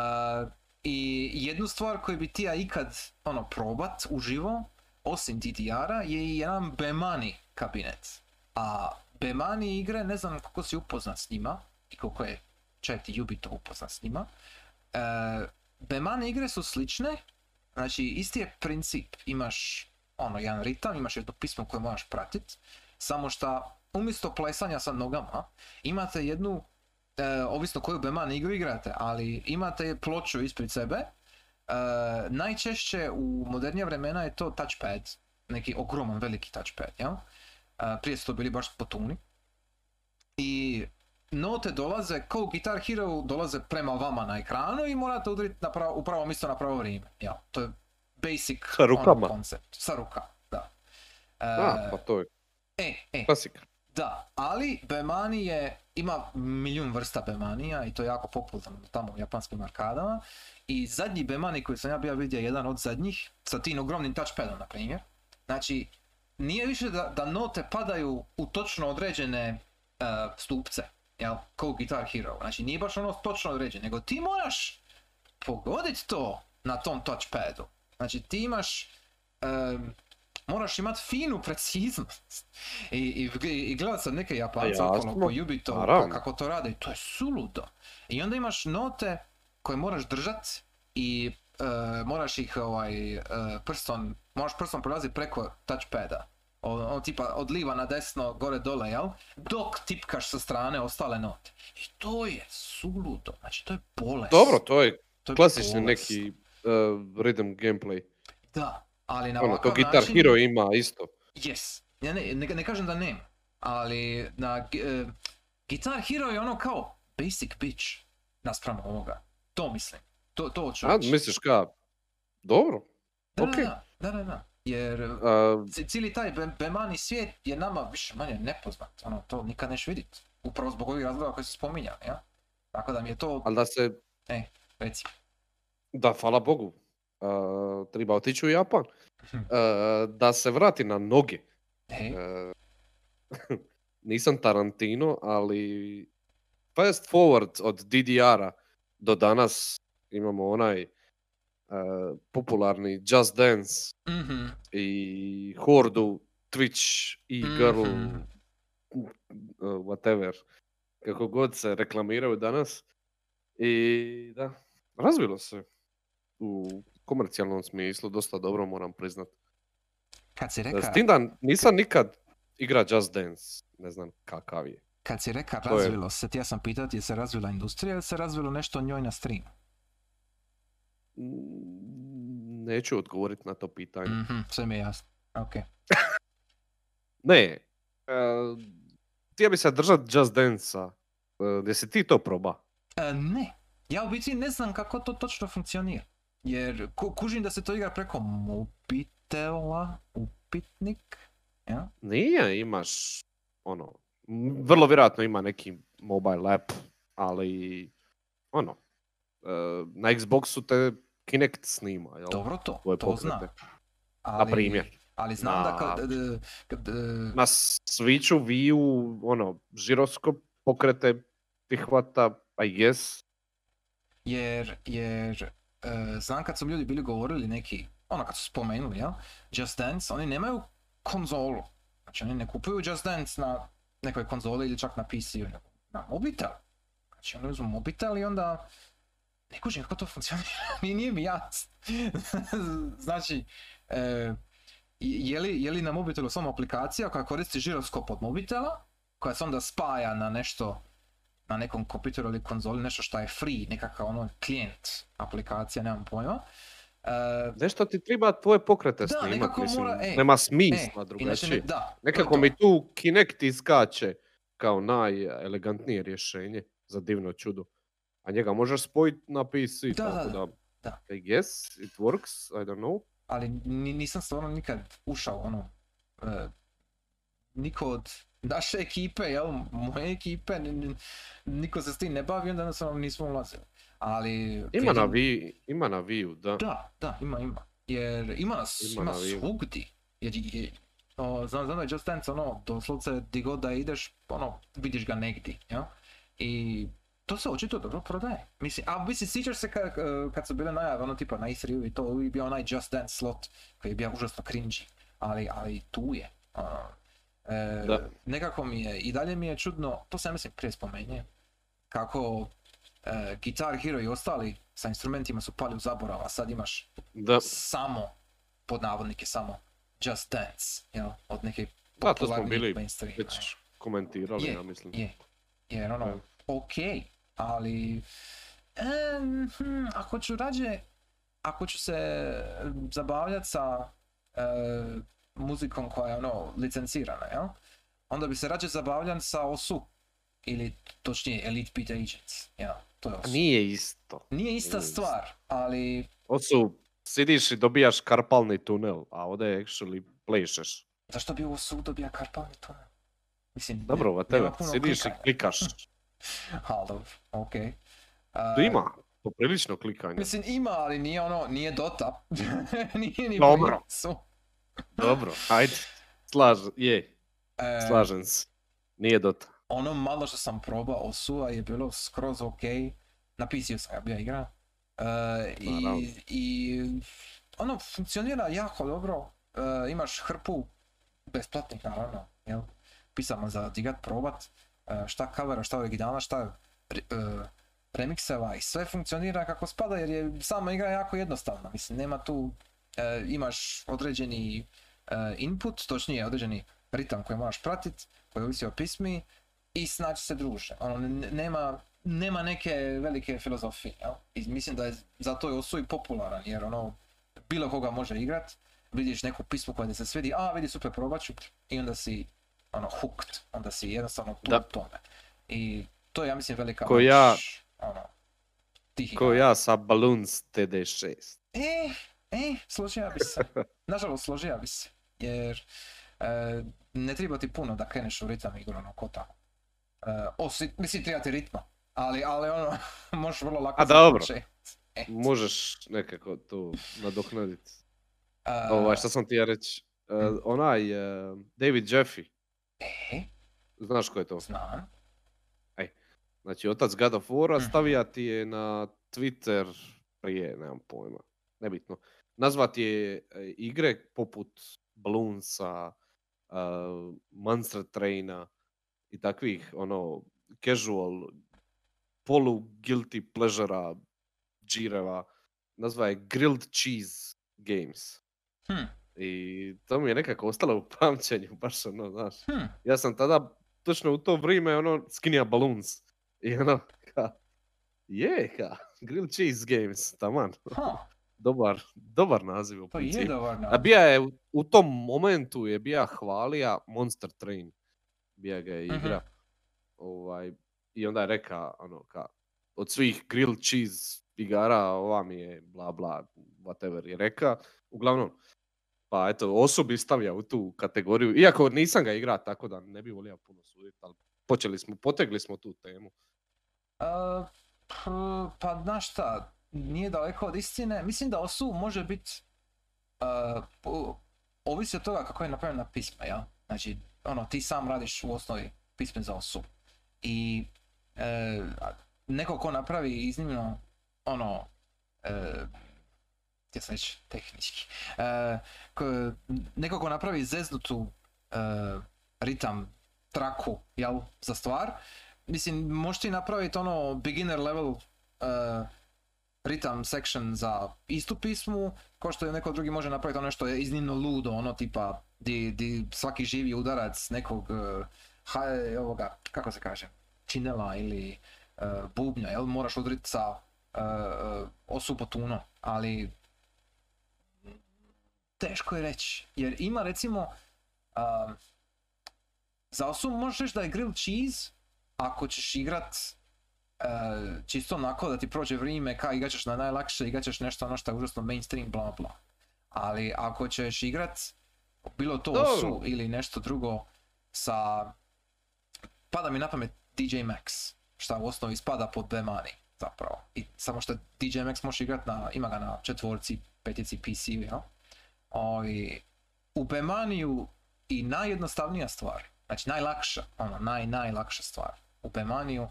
I jednu stvar koju bi ti ja ikad ono probat uživo, osim DDR-a, je i jedan Bemani kabinet. A Bemani igre, ne znam koliko si upoznat s njima i koliko je čak ti Jubi to upoznat s njima. E, Bemani igre su slične, znači isti je princip. Imaš ono jedan ritam, imaš jedno pismo koje moraš pratit, samo što umjesto plesanja sa nogama imate jednu, e, ovisno koju Beman igru igrate, ali imate ploču ispred sebe. E, najčešće u modernija vremena je to touchpad, neki ogroman veliki touchpad, jel? E, prije su to bili baš potuni. I note dolaze, kao u Guitar Hero, dolaze prema vama na ekranu i morate udariti na pravo, u pravo mjesto na pravo vrijeme. Ja, to je basic Sa rukama? ono, koncept. Sa ruka, da. E, A, pa to je e, e, klasika. da, ali Bemani je, ima milijun vrsta Bemanija i to je jako popularno tamo u japanskim arkadama. I zadnji Bemani koji sam ja bio vidio, jedan od zadnjih, sa tim ogromnim touchpadom, na primjer. Znači, nije više da, da note padaju u točno određene uh, stupce, jel? Kao Guitar Hero. Znači, nije baš ono točno određeno, nego ti moraš pogoditi to na tom touchpadu. Znači, ti imaš... em, moraš imati finu preciznost. I, i, i gledat sam neke Japance jasno, okolo po Ubito, naravno. kako to rade, to je suludo. I onda imaš note koje moraš držat i e, moraš ih ovaj, e, prstom, moraš prstom prolaziti preko touchpada. Ono ono tipa od liva na desno, gore dole, jel? Dok tipkaš sa strane ostale note. I to je suludo, znači to je bolest. Dobro, to je To je klasični bolest. neki uh, rhythm gameplay. Da, ali na Ono, to Guitar način... Hero ima isto. Yes. Ja ne, ne, ne kažem da nema, ali na e, Guitar Hero je ono kao basic bitch naspram ovoga. To mislim. To, to hoću A, misliš ka, dobro. da, ok. da, da, da, da. Jer Uh, ci- cijeli taj be- Bemani svijet je nama više manje nepoznat. Ono, to nikad neš vidit. Upravo zbog ovih razloga koje su spominjali, ja? Tako da mi je to, ali da se, reci. da, hvala Bogu, uh, treba otići u Japan. Uh, da se vrati na noge. Uh, nisam Tarantino, ali fast forward od DDR-a do danas imamo onaj uh, popularni Just Dance mhm, i hordu Twitch i girl Mhm. uh, whatever kako god se reklamiraju danas i da razvilo se u komercijalnom smislu dosta dobro moram priznat Kad si s reka, tim da nisam nikad igra Just Dance ne znam kakav je kad si reka to je- razvilo se, ti ja sam pitat je se razvila industrija ili se razvilo nešto njoj na stream? Neću odgovoriti na to pitanje Mhm, sve mi je jasno. Ok. ne uh, htio bi se držat Just Dance-a uh, gdje si ti to proba E, ne, ja u biti ne znam kako to točno funkcionira. Jer ku- kužim da se to igra preko mobitela, upitnik, ja? Nije, imaš ono, vrlo vjerojatno ima neki mobile app, ali ono, e, na Xboxu te Kinect snima, jel? Dobro to, Tvoje to znam. pokrete. Ali, Na primjer. Ali znam da Na- kad, e, kad, e, Na Switchu, Wii-u, ono, žiroskop pokrete prihvata, I guess. jer, jer e, znam kad su ljudi bili govorili neki, ono kad su spomenuli, jel? Just Dance, oni nemaju konzolu. Znači oni ne kupuju Just Dance na nekoj konzoli ili čak na PC-u, na mobitel. Znači oni uzmu mobitel i onda ne kužim kako to funkcionira, Ni- nije mi jasno. znači, e, je, li, je li na mobitelu samo aplikacija koja koristi žiroskop od mobitela, koja se onda spaja na nešto, na nekom kompjuteru ili konzoli, nešto što je free, nekakav ono klijent aplikacija, nemam pojma. E, Nešto ti treba tvoje pokrete Da, snimat, mislim, mora- ej, nema e, smisla ne- drugačije. da, Nekako to. mi tu Kinect iskače kao najelegantnije rješenje za divno čudo. A njega možeš spojiti na PC, Da, tako da, da. I guess it works, I don't know. ali ni- nisam stvarno nikad ušao ono, e, niko od naše ekipe, jel, moje ekipe, ni- ni- niko se s tim ne bavi, onda jednostavno nismo ulazili. Ali... Ima na Wii, ima na Wii-u, da. Da, da, ima, ima. Jer ima nas, Ima ima, svugdje. Jer, je, o, znam, znam da je Just Dance, ono, doslovce di god da ideš, ono, vidiš ga negdje, ja? I to se očito dobro prodaje. Mislim, a mislim, sjećaš se kad, kad su bile najave, ono, tipa na E3 i to uvijek bio onaj Just Dance slot koji je bio užasno cringy, ali, ali tu je. ono, e, Da. nekako mi je, i dalje mi je čudno, to sam mislim prije spomenje, kako e, Guitar Hero i ostali sa instrumentima su pali u zaborav, a sad imaš Da, samo, pod navodnike samo, Just Dance, jel, od neke Da, to smo bili već komentirali, Je, ja mislim. Je, jer ono, Da. ok, ali, em, hm, ako ću rađe, ako ću se zabavljati sa e, muzikom koja je ono licencirana, jel? Onda bi se rađe zabavljan sa OSU, ili točnije Elite Beat Agents, jel? To je OSU. nije isto. Nije ista Nije stvar, ali Ovo su, sidiš i dobijaš karpalni tunel, a ovdje actually plešeš. zašto bi OSU dobija karpalni tunel? Mislim, Dobro, whatever, sidiš i klikanja. klikaš. Ha, dobro, okej. Tu A, ima poprilično klikanja. Mislim ima, ali nije ono, nije Dota. nije ni Dobro. Dobro, ajde. Slaž, je, E, slažem se. Nije Dota. ono malo što sam probao Osua je bilo skroz ok. Na PC-u sam ga bio igra. Naravno. i, I ono funkcionira jako dobro. Imaš hrpu besplatnih naravno, jel? Pisama za digat, probat. E, šta covera, šta originala, šta re- e, remikseva i sve funkcionira kako spada jer je sama igra jako jednostavna. Mislim, nema tu, e, imaš određeni e, input, točnije određeni ritam koji moraš pratit, koji ovisi o pismi i snaći se druže. Ono, nema, nema neke velike filozofije, jel? I mislim da je zato je Osu popularan, jer ono, bilo koga može igrat, vidiš neku pismu koja ti se svidi, a vidi super probat i onda si ono hooked, onda si jednostavno tu Da. tome. I to je ja mislim velika Ko ja- moć, ono, tih Ko ja sa Balloons TD6. E, e, složio bi se. Nažalost, složio bi se. Jer e, ne treba ti puno da kreneš u ritam igru, ono, ko tako. E, osim, mislim, treba ti ritma. Ali, ali ono, možeš vrlo lako A, dobro. E, Možeš nekako to nadoknaditi. e, Ovaj, šta sam ti ja reći? E, onaj, e, David Jeffy, e, znaš ko je to? znam. Znači, otac God of War Mhm. stavija ti je na Twitter prije, nemam pojma, nebitno. Nazvat je e, igre poput Balloonsa, uh, Monster Traina i takvih, ono, casual, polu guilty pleasure džireva. Nazva je Grilled Cheese Games. Hm, I to mi je nekako ostalo u pamćenju, baš ono, znaš. hm, Ja sam tada, točno u to vrijeme, ono, skinija balloons. I ono, ka, je, ka, Grill Cheese Games, taman. ha, Dobar, dobar naziv u to je dobar A naziv. bija je, u- tom momentu je bija hvalija Monster Train. Bija ga je Mhm. igra. Ovaj, I onda je reka, ono, ka, od svih grill cheese igara, ova mi je bla bla, whatever je reka. Uglavnom, pa eto, osobi stavlja u tu kategoriju. Iako nisam ga igra, tako da ne bi volio puno suditi, ali počeli smo, potegli smo tu temu. E, p- pa znaš šta, nije daleko od istine. Mislim da osu može biti, ovisi od toga kako je napravljena pisma, ja? Znači, ono, ti sam radiš u osnovi pisme za osu. I e, a neko ko napravi iznimno, ono, e, gdje sam reći, tehnički, e, ko- neko ko napravi zeznutu e, ritam, traku, jel, za stvar, mislim, možeš ti napraviti ono beginner level uh, ritam section za istu pismu, kao što je neko drugi može napraviti ono što je iznimno ludo, ono tipa di, di svaki živi udarac nekog uh, ha, ovoga, kako se kaže, činela ili uh, bubnja, jel, moraš udriti sa uh, uh, osu potuno, ali teško je reći, jer ima recimo um, za osu možeš reći da je grilled cheese ako ćeš igrat e, čisto onako da ti prođe vrijeme, ka igrat ćeš na najlakše, igrat ćeš nešto ono što je užasno mainstream, bla bla. Ali ako ćeš igrat bilo to Dobro. osu ili nešto drugo sa, pada mi na pamet DJ Max, šta u osnovi spada pod Bemani zapravo. I samo što DJ Max možeš igrat na, ima ga na četvorci, petici PC, jel? Ovi, u Bemaniju i najjednostavnija stvar, znači najlakša, ono, naj, najlakša stvar u Bemaniju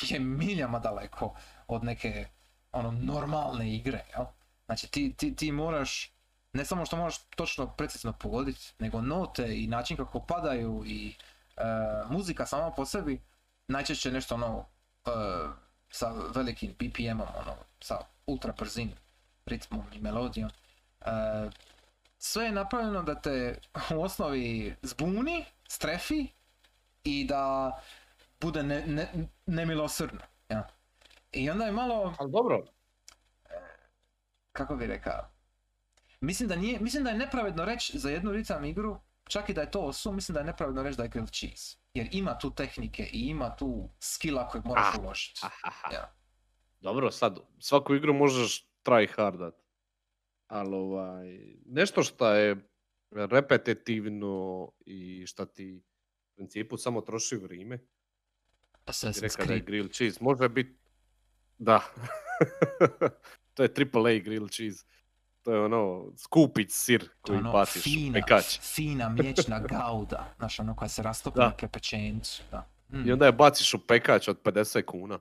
je miljama daleko od neke ono normalne igre, jel? Znači ti, ti, ti moraš, ne samo što moraš točno precizno pogoditi, nego note i način kako padaju i e, muzika sama po sebi, najčešće nešto ono e, sa velikim BPM-om, ono, sa ultra brzim ritmom i melodijom. E, sve je napravljeno da te u osnovi zbuni, strefi i da bude ne, ne, nemilosrdno. Ja. I onda je malo, Ali dobro, kako bi rekao, mislim da, nije, mislim da je nepravedno reći za jednu ritam igru, čak i da je to osu, mislim da je nepravedno reći da je grilled cheese. Jer ima tu tehnike i ima tu skilla kojeg moraš Ah, uložiti. Ja. Dobro, sad, svaku igru možeš try hardat. Ali ovaj, nešto što je repetitivno i šta ti u principu samo troši vrijeme, Assassin's rekao da je Creed. grilled cheese, može biti Da. to je triple A grilled cheese. To je ono skupić sir koji ono, baciš fina, pekač. fina mliječna gauda, znaš, ono koja se rastopi na kepečencu, da. Mm. I onda je baciš u pekač od 50 kuna.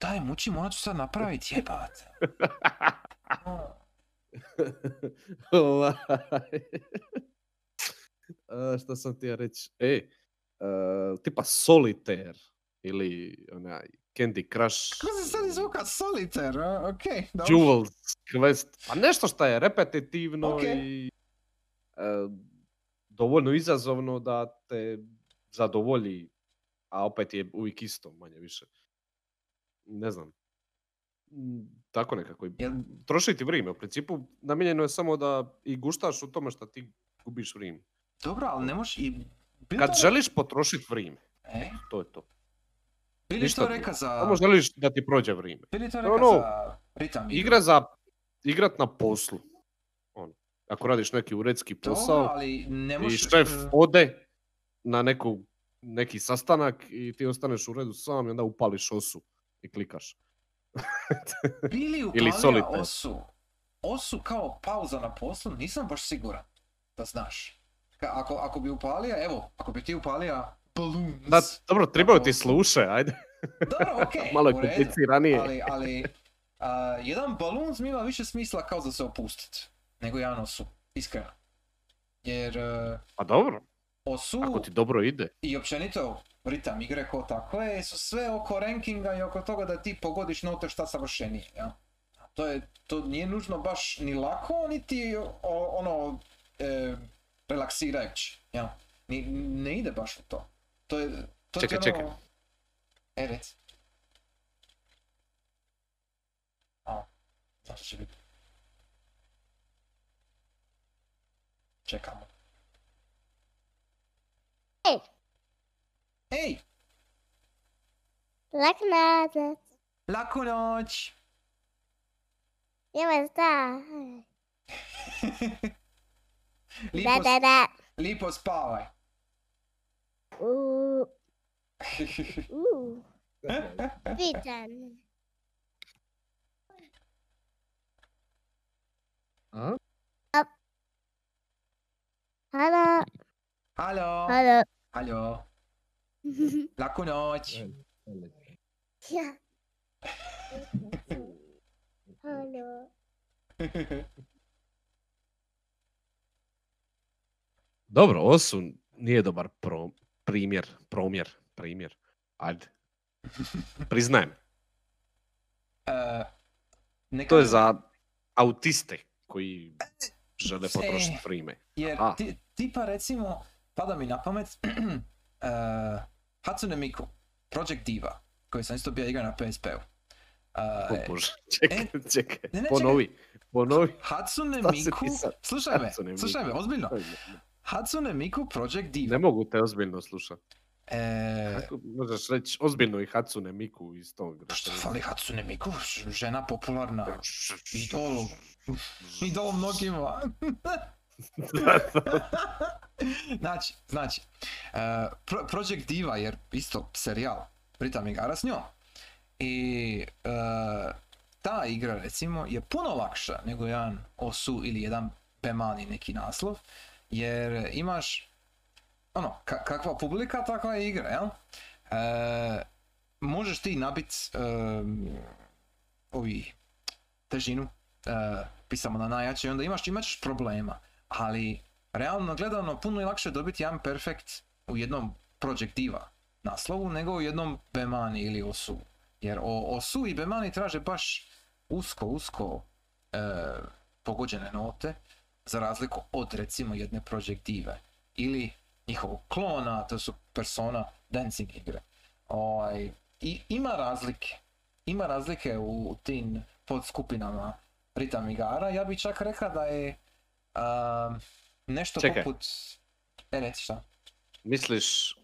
Daj, muči, morat ću sad napraviti, jebate. Ovaj. Šta sam ti ja reći? E, e, tipa solitaire ili onaj Candy Crush, Kako se sad izvuka solitaire, a? okej, dobro. Jewels Quest, pa nešto što je repetitivno Ok. i e, dovoljno izazovno da te zadovolji, a opet je uvijek isto, manje više. Ne znam. Tako nekako. i Jel- Troši ti vrijeme. U principu namijenjeno je samo da i guštaš u tome što ti gubiš vrijeme. Dobro, ali ne možeš i... Bili Kad to- želiš potrošiti vrijeme, E, to je to. bili ništa to reka za... Samo želiš da ti prođe vrijeme. Bili to To reka ono, za ritam? Igra za igrat na poslu. Ono. Ako radiš neki uredski Dobro, posao ali ne i možeš... šef e, ode na neku, neki sastanak i ti ostaneš u redu sam i onda upališ osu i klikaš. Bili Ili solitaire. osu. Osu kao pauza na poslu, nisam baš siguran da znaš. Ka- Ako, ako bi upalio, evo, ako bi ti upalio balloons. Da, dobro, trebaju ti sluše, ajde. Dobro, okej, Malo je kompliciranije. Ali, ali a, jedan balun ima više smisla kao za se opustit, nego jedan osu, iskreno. Jer e, Pa dobro, osu ako ti dobro ide. i općenito ritam igre ko takve su sve oko rankinga i oko toga da ti pogodiš note šta savršenije. Ja? To, je, to nije nužno baš ni lako, niti o- ono e, relaksirajući. Ja? Ni, ne ide baš u to. To je, to Čekaj, ono... čekaj. E, reci. A, zašto će biti? Čekamo. Ej. Ej, Lak nazad. laku noć! Idemo sta. lipo, Da, da, da. lipo spavaj. U, u. Vidan. A? Halo, Halo, halo. halo, laku noć. Ja. Halo. Dobro, osu nije dobar pro, primjer, promjer, primjer. Ajde. Priznajem. E, neka To je za autiste koji žele E. potrošiti vrijeme. Jer A. ti, tipa recimo, pada mi na pamet uh, Hatsune Miku, Project Diva, koji sam isto bio igra na PSP-u. Uh, Bože, čekaj, čekaj, ne, ne, ponovi, ponovi. Hatsune Miku, slušaj me, Hatsune slušaj me, ozbiljno. Hatsune Miku Project Diva. Ne mogu te ozbiljno slušati. E, Kako možeš reći ozbiljno i Hatsune Miku iz tog pa što fali Hatsune Miku, žena popularna, idol, idol mnogima. Znači, znači, uh, Pro- Project Diva je isto serijal, pritam igara s njom. I uh, ta igra recimo je puno lakša nego jedan Osu ili jedan Bemani neki naslov, jer imaš ono, ka- kakva publika, takva je igra, jel? E, možeš ti nabit ovi težinu, pisamo na najjače onda imaš, imat ćeš problema. Ali, realno gledano, puno je lakše dobiti jedan perfekt u jednom Project Diva naslovu nego u jednom Bemani ili Osu. Jer o, Osu i Bemani traže baš usko, usko e, pogođene note, za razliku od recimo jedne Project Dive. Ili njihovog klona, to su Persona dancing igre. Ovaj, I ima razlike. Ima razlike u tim podskupinama ritam igara. Ja bih čak rekao da je um, nešto Čekaj. poput... E, reci šta? Misliš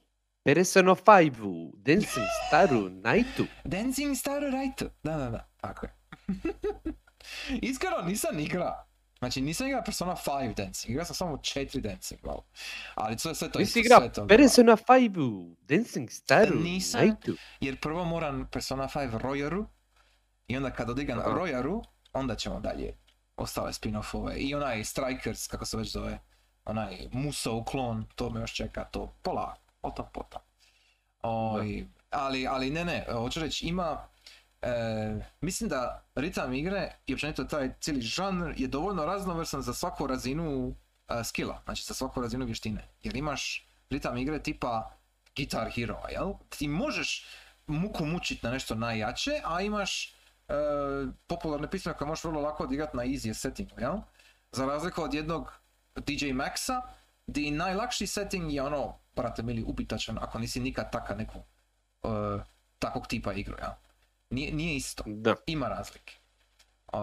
Persona 5, Dancing Staru, Nightu. Dancing Star Right. Da, da, da, tako je. Iskreno nisam igra. Znači nisam igrao Persona 5 Dancing, igrao sam samo 4 Dancing, wow. Ali to je sve to isto, sve igra to. Persona 5, Dancing Staru, Nisam. Nightu. Jer prvo moram Persona 5 Royaru I onda kad odigram. Royaru, onda ćemo dalje ostale spin-offove. I onaj Strikers, kako se već zove, onaj Musou klon, to me još čeka, to pola, potom potom. Oj, ali, ali ne, ne, hoću reći, ima, e, mislim da ritam igre i općenito taj cijeli žanr je dovoljno raznovrsan za svaku razinu e, skilla, znači za svaku razinu vještine. Jer imaš ritam igre tipa Guitar Hero, jel? Ti možeš muku mučit na nešto najjače, a imaš popularne pisme koje možeš vrlo lako odigrati na easy settingu, jel? Za razliku od jednog DJ Maxa, di najlakši setting je ono, brate mili, ubitačan ako nisi nikad taka neku e, takvog tipa igru, jel? Nije, nije isto, Da, ima razlike. Uh,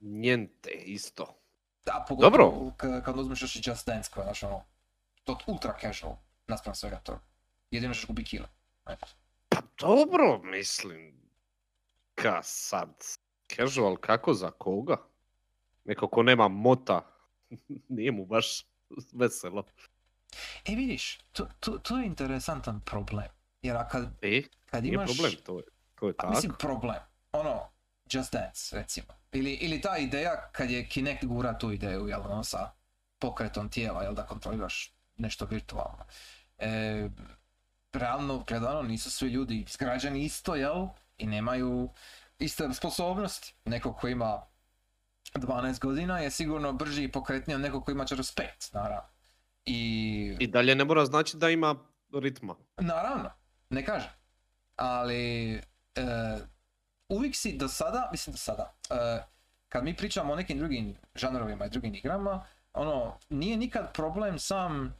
njente isto. da, pogotovo Dobro. ka- kad uzmeš još i Just Dance koja je znaš ono, to ultra casual naspram svega toga. Jedino što gubi. Pa dobro, mislim. Ka sad? Casual kako za koga? Neko ko nema mota, nije mu baš veselo. E vidiš, to, to, to je interesantan problem. Jer a kad, E, kad nije imaš... problem, to je, to je A tako. mislim problem, ono, Just Dance recimo. Ili, ili ta ideja kad je Kinect gura tu ideju, jel, ono, sa pokretom tijela, jel, da kontroliraš nešto virtualno. E, realno gledano nisu svi ljudi izgrađeni isto, jel, i nemaju iste sposobnosti. Neko ko ima 12 godina je sigurno brži i pokretniji od nekog ko ima 45, naravno. I I dalje ne mora znači da ima ritma. Naravno, ne kažem. Ali e, uvijek si do sada, mislim do sada, e, kad mi pričamo o nekim drugim žanrovima i drugim igrama, ono, nije nikad problem sam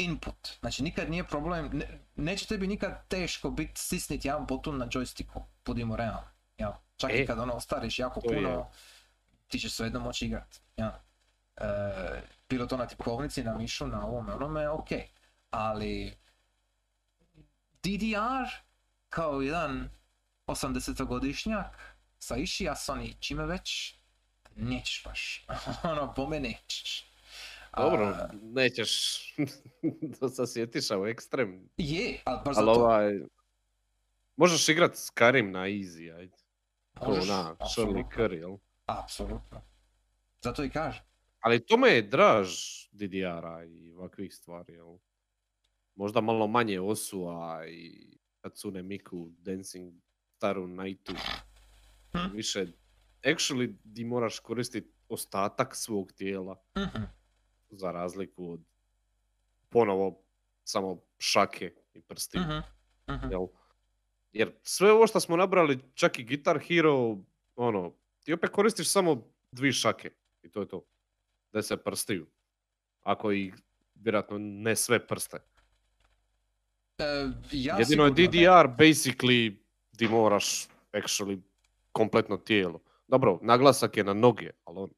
input. Znači nikad nije problem, ne, neće tebi nikad teško biti stisniti jedan button na joysticku, budimo realni. Ja. Čak i E, kad ono ostariš jako to je. puno, ti ćeš svejedno moći igrat. Ja. E, bilo to na tipkovnici, na mišu, na ovome, onome, ok. Ali DDR kao jedan 80-godišnjak sa Ishiasom i čime već, nećeš baš. ono, po mene nećeš. A, Dobro, nećeš da se sjetiš, u ekstrem. je, ali baš zato. ovaj... Možeš igrat Skyrim na easy, ajde. Možeš, na Shirley. Curry, jel? Apsolutno. Zato i kažem. Ali tome je draž DDR-a i ovakvih stvari, jel? Možda malo manje Osua i Hatsune Miku, Dancing Staru Nightu. Hm. Više, actually, di moraš koristiti ostatak svog tijela, Mhm. Za razliku od ponovo samo šake i prsti. Mhm. Mhm. Jel? Jer sve ovo što smo nabrali, čak i Guitar Hero, ono, ti opet koristiš samo dvi šake i to je to. Da se prstiju. Ako i vjerojatno ne sve prste. E, ja Jedino je sigurno ne. DDR basically di moraš actually kompletno tijelo. Dobro, naglasak je na noge, ali on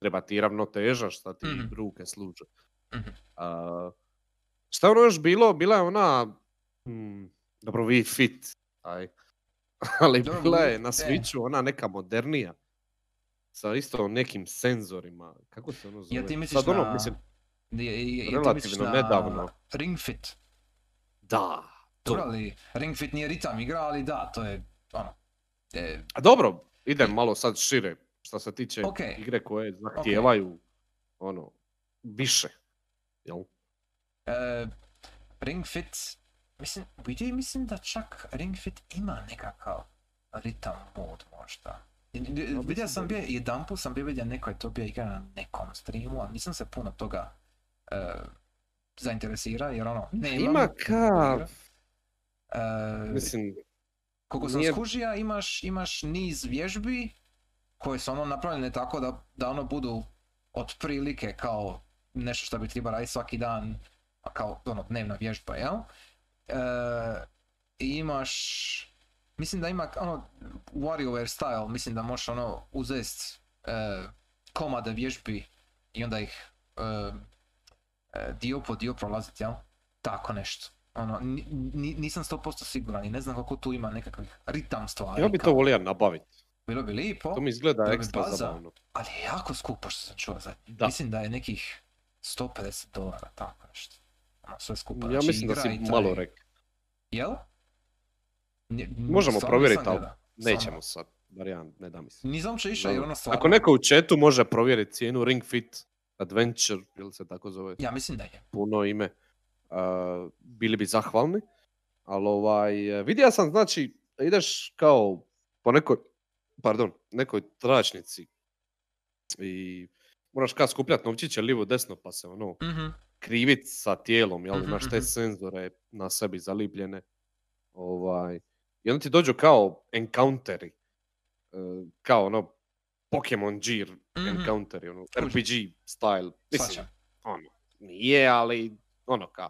treba ti ravnoteža šta ti Mhm. ruke služe. Mhm. A, šta je ono još bilo? Bila je ona, mm, dobro vi fit, aj. ali Dobro, bila je na e. Switchu ona neka modernija. Sa isto nekim senzorima. Kako se ono zove? Ja ti misliš Sad ono, na... mislim, je- je- ti relativno na nedavno. Ring Fit. da. to. Dobro, ali Ring Fit nije ritam igra, ali da, to je ono... E, A dobro, idem malo sad šire. Što se tiče Ok. igre koje zahtijevaju ono, više. Jel? e, Ring Fit, mislim, vidi, mislim da čak Ring Fit ima nekakav ritam mod možda. Vidio mislim sam bio, jedan put sam bio vidio neko je to bio igra na nekom streamu, ali nisam se puno toga e, zainteresira, jer ono, ne Ima ka... E, Mislim, Koliko sam Nije- skužija, imaš, imaš niz vježbi koje su ono napravljene tako da, da ono budu otprilike kao nešto što bi treba raditi svaki dan, a kao ono dnevna vježba, jel? E, I imaš, mislim da ima ono WarioWare style, mislim da možeš ono uzest e, komade vježbi i onda ih e, e, dio po dio prolaziti, jel? Tako nešto. Ono, ni- nisam 100% siguran i ne znam koliko tu ima nekakvih ritam stvari. ja bi to volio nabaviti. Bilo bi lijepo, To mi izgleda bilo ekstra baza. zabavno. ali je jako skupo što sam čuo zadnje. Da. Mislim da je nekih 150 dolara, tako nešto. Ono, sve skupa. Ja znači mislim da si taj- malo rekao. Jel? Nje- Možemo provjeriti, ali. Nećemo sad, bar ja ne da mi se. Nisam uopće išao jer ono stvarno... Ako neko u chatu može provjeriti cijenu Ring Fit Adventure, ili se tako zove, Ja mislim da je. puno ime, a, bili bi zahvalni. Ali ovaj, e, vidio sam znači ideš kao po nekoj, pardon, nekoj tračnici i moraš kao skupljati novčiće lijevo desno pa se ono Mhm. krivit sa tijelom, jel, Mhm, imaš te mhm. senzore na sebi zalipljene. Ovaj, I onda ti dođu kao encounteri, e, kao ono Pokemon Gear Mhm. encounteri, ono. RPG style. Mislim, ono, nije, ali ono kao,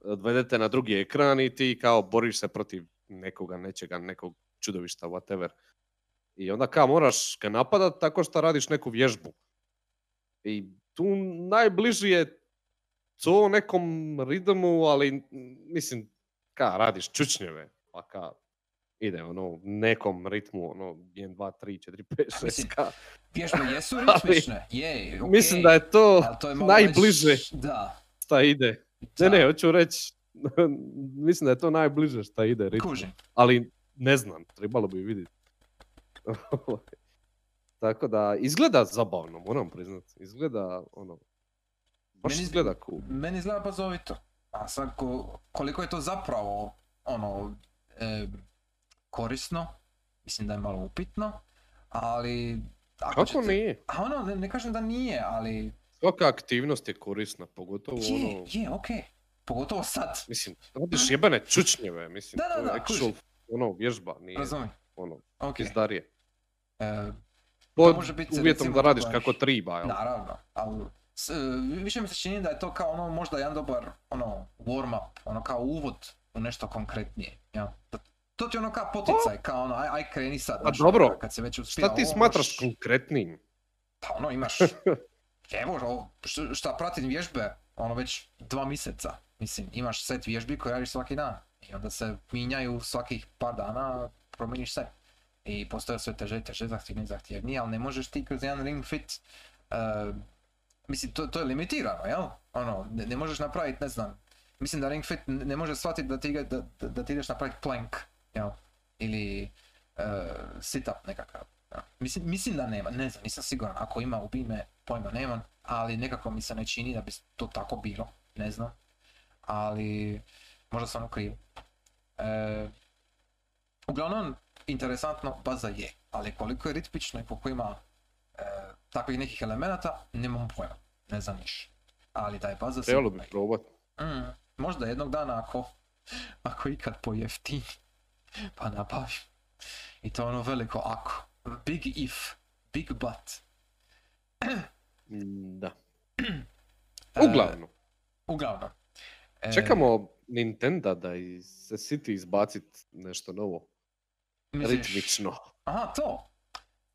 odvedete na drugi ekran i ti kao boriš se protiv nekoga, nečega, nekog čudovišta, whatever. I onda kao moraš ga napadat tako što radiš neku vježbu. I tu najbliži je to nekom ritmu, ali mislim, ka radiš čučnjeve, pa ka ide ono u nekom ritmu, ono 1, 2, 3, 4, 5, 6, Mislim, ka. Vježbe jesu ritmične, je, okej. Mislim da je to to je najbliže već- Da, šta ide. da, Ne, ne, hoću reći, mislim da je to najbliže šta ide ritmu. kužim. Ali ne znam, trebalo bi vidjeti. Tako da, izgleda zabavno, moram priznat. Izgleda, ono, baš Meni- izgleda cool. Meni izgleda bazovito. A sad ko- koliko je to zapravo ono e, korisno, mislim da je malo upitno, ali ako Kako ćete- nije? A ono, ne, ne kažem da nije, ali Svaka aktivnost je korisna, pogotovo je, ono, je, okej. Pogotovo sad, mislim, radiš jebene čučnjeve, mislim, Da, da, to je da, ono, vježba, nije, razumi. ono, Okej. izdarije. E, Pod može biti, uvjetom recimo, da radiš dobar- kako triba, jel? Naravno, ali s- više mi se čini da je to kao ono možda jedan dobar ono warm up, ono kao uvod u nešto konkretnije. Ja? To, ti ono kao poticaj, kao ono aj, aj kreni sad. Pa dobro, kad se već uspija Šta ti ovo, smatraš moš- konkretnim? Pa ono imaš, evo šta pratim vježbe, ono već dva mjeseca. Mislim, imaš set vježbi koje radiš svaki dan. I onda se minjaju svakih par dana, promijeniš set. I postoje sve teže i teže, zahtjevnije i zahtjevnije, ali ne možeš ti kroz jedan ring fit, eh, mislim, to, to je limitirano, jel? Ono, ne, ne možeš napraviti, ne znam, mislim da ring fit ne može shvatiti da ti, da, da, da ti ideš napraviti plank, jel? Ili eh, sit-up nekakav. Mislim, mislim da nema, ne znam, nisam siguran, ako ima ubij me, pojma nemam, ali nekako mi se ne čini da bi to tako bilo, ne znam, ali možda sam u krivu. E, uglavnom, interesantno, baza je, ali koliko je ritmično i koliko ima e, takvih nekih elemenata, nemam pojma, ne znam niš. Ali da je baza Trebalo bi je. probat. Mm, možda jednog dana ako, ako ikad pojeftini, pa nabavim. I to ono veliko ako. Big if. Big but. Mm, Da. E, Uglavnom, uglavnom. E, čekamo Nintendo da iz, se siti izbacit nešto novo. Misliš- Ritmično. Aha, to.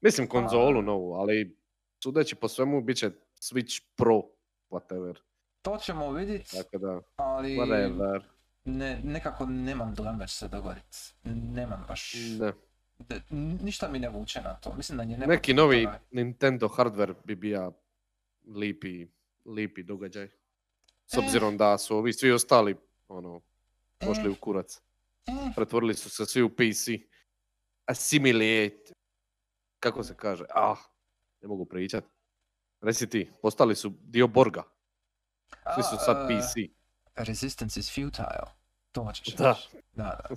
Mislim konzolu novu, ali sudeći po svemu bit će Switch Pro, whatever. To ćemo vidjeti, Tako da, ali whatever. ne, nekako nemam dojam da će se dogoditi. Nemam baš, Ne. de- ništa mi ne vuče na to. Mislim da je Neki novi Nintendo hardware bi bija lipi, lipi događaj. S E. obzirom da su ovi svi ostali, ono, pošli u kurac. Pretvorili su se svi u PC. Assimilate. Kako se kaže? Ah, ne mogu pričat. Reci ti, postali su dio Borga. Svi su sad PC. Resistance is futile. To hoćeš Da. Da, da.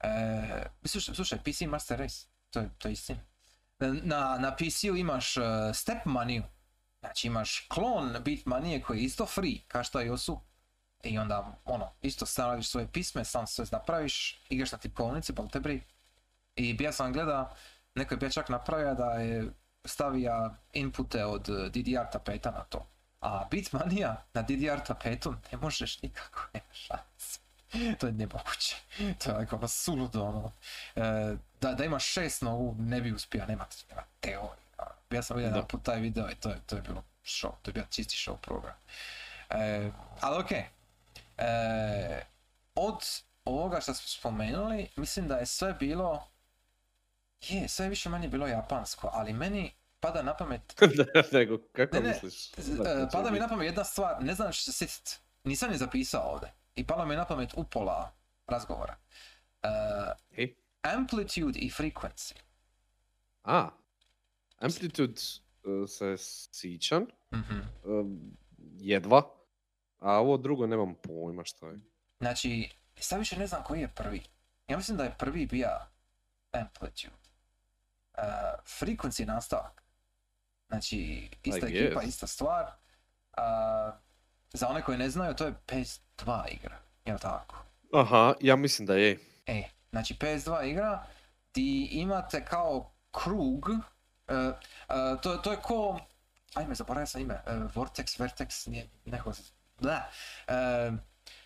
E, slušaj, slušaj, PC Master Race, to je, to je istina. Na, na PC-u imaš uh, step maniju. Znači imaš klon bit manije koji je isto free, kao što i osu. I onda, ono, isto sam radiš svoje pisme, sam sve napraviš, igraš na tipkovnici, bol te briga. I bija sam gleda, neko je bija čak napravio da je stavija inpute od eh, DDR tapeta na to. A Bitmania na DDR tapetu ne možeš nikako, nema šanse. to je nemoguće. To je onako ono suludo, ono. E, da, da imaš šest nogu, ne bi uspio, nema, nema teorije. ono. Ja sam vidio put taj video i to je, to je bilo show, to je bio čisti show program. E, ali okej. E, od ovoga što smo spomenuli, mislim da je sve bilo... Je, sve je više manje bilo japansko, ali meni pada na pamet Nego, kako Ne, ne, misliš? Z- da e, će pada mi na pamet jedna stvar, ne znam što se. Nisam je zapisao ovdje. I pala mi je na pamet upola razgovora. E, Ej. amplitude i frequency. A, Amplitude e, se sićan, Mhm. e, jedva, a ovo drugo nemam pojma što je. Znači, sad više ne znam koji je prvi. Ja mislim da je prvi bio amplitude. Uh, frequency je nastavak. Znači, ista I ekipa, guess. ista stvar. Uh, za one koji ne znaju, to je PS2 igra. Jel tako? Aha, ja mislim da je. E, znači PS2 igra di imate kao krug, e, e, to, to je ko, ajme zaboravio sam ime, Vortex, Vertex, nije, neko, da,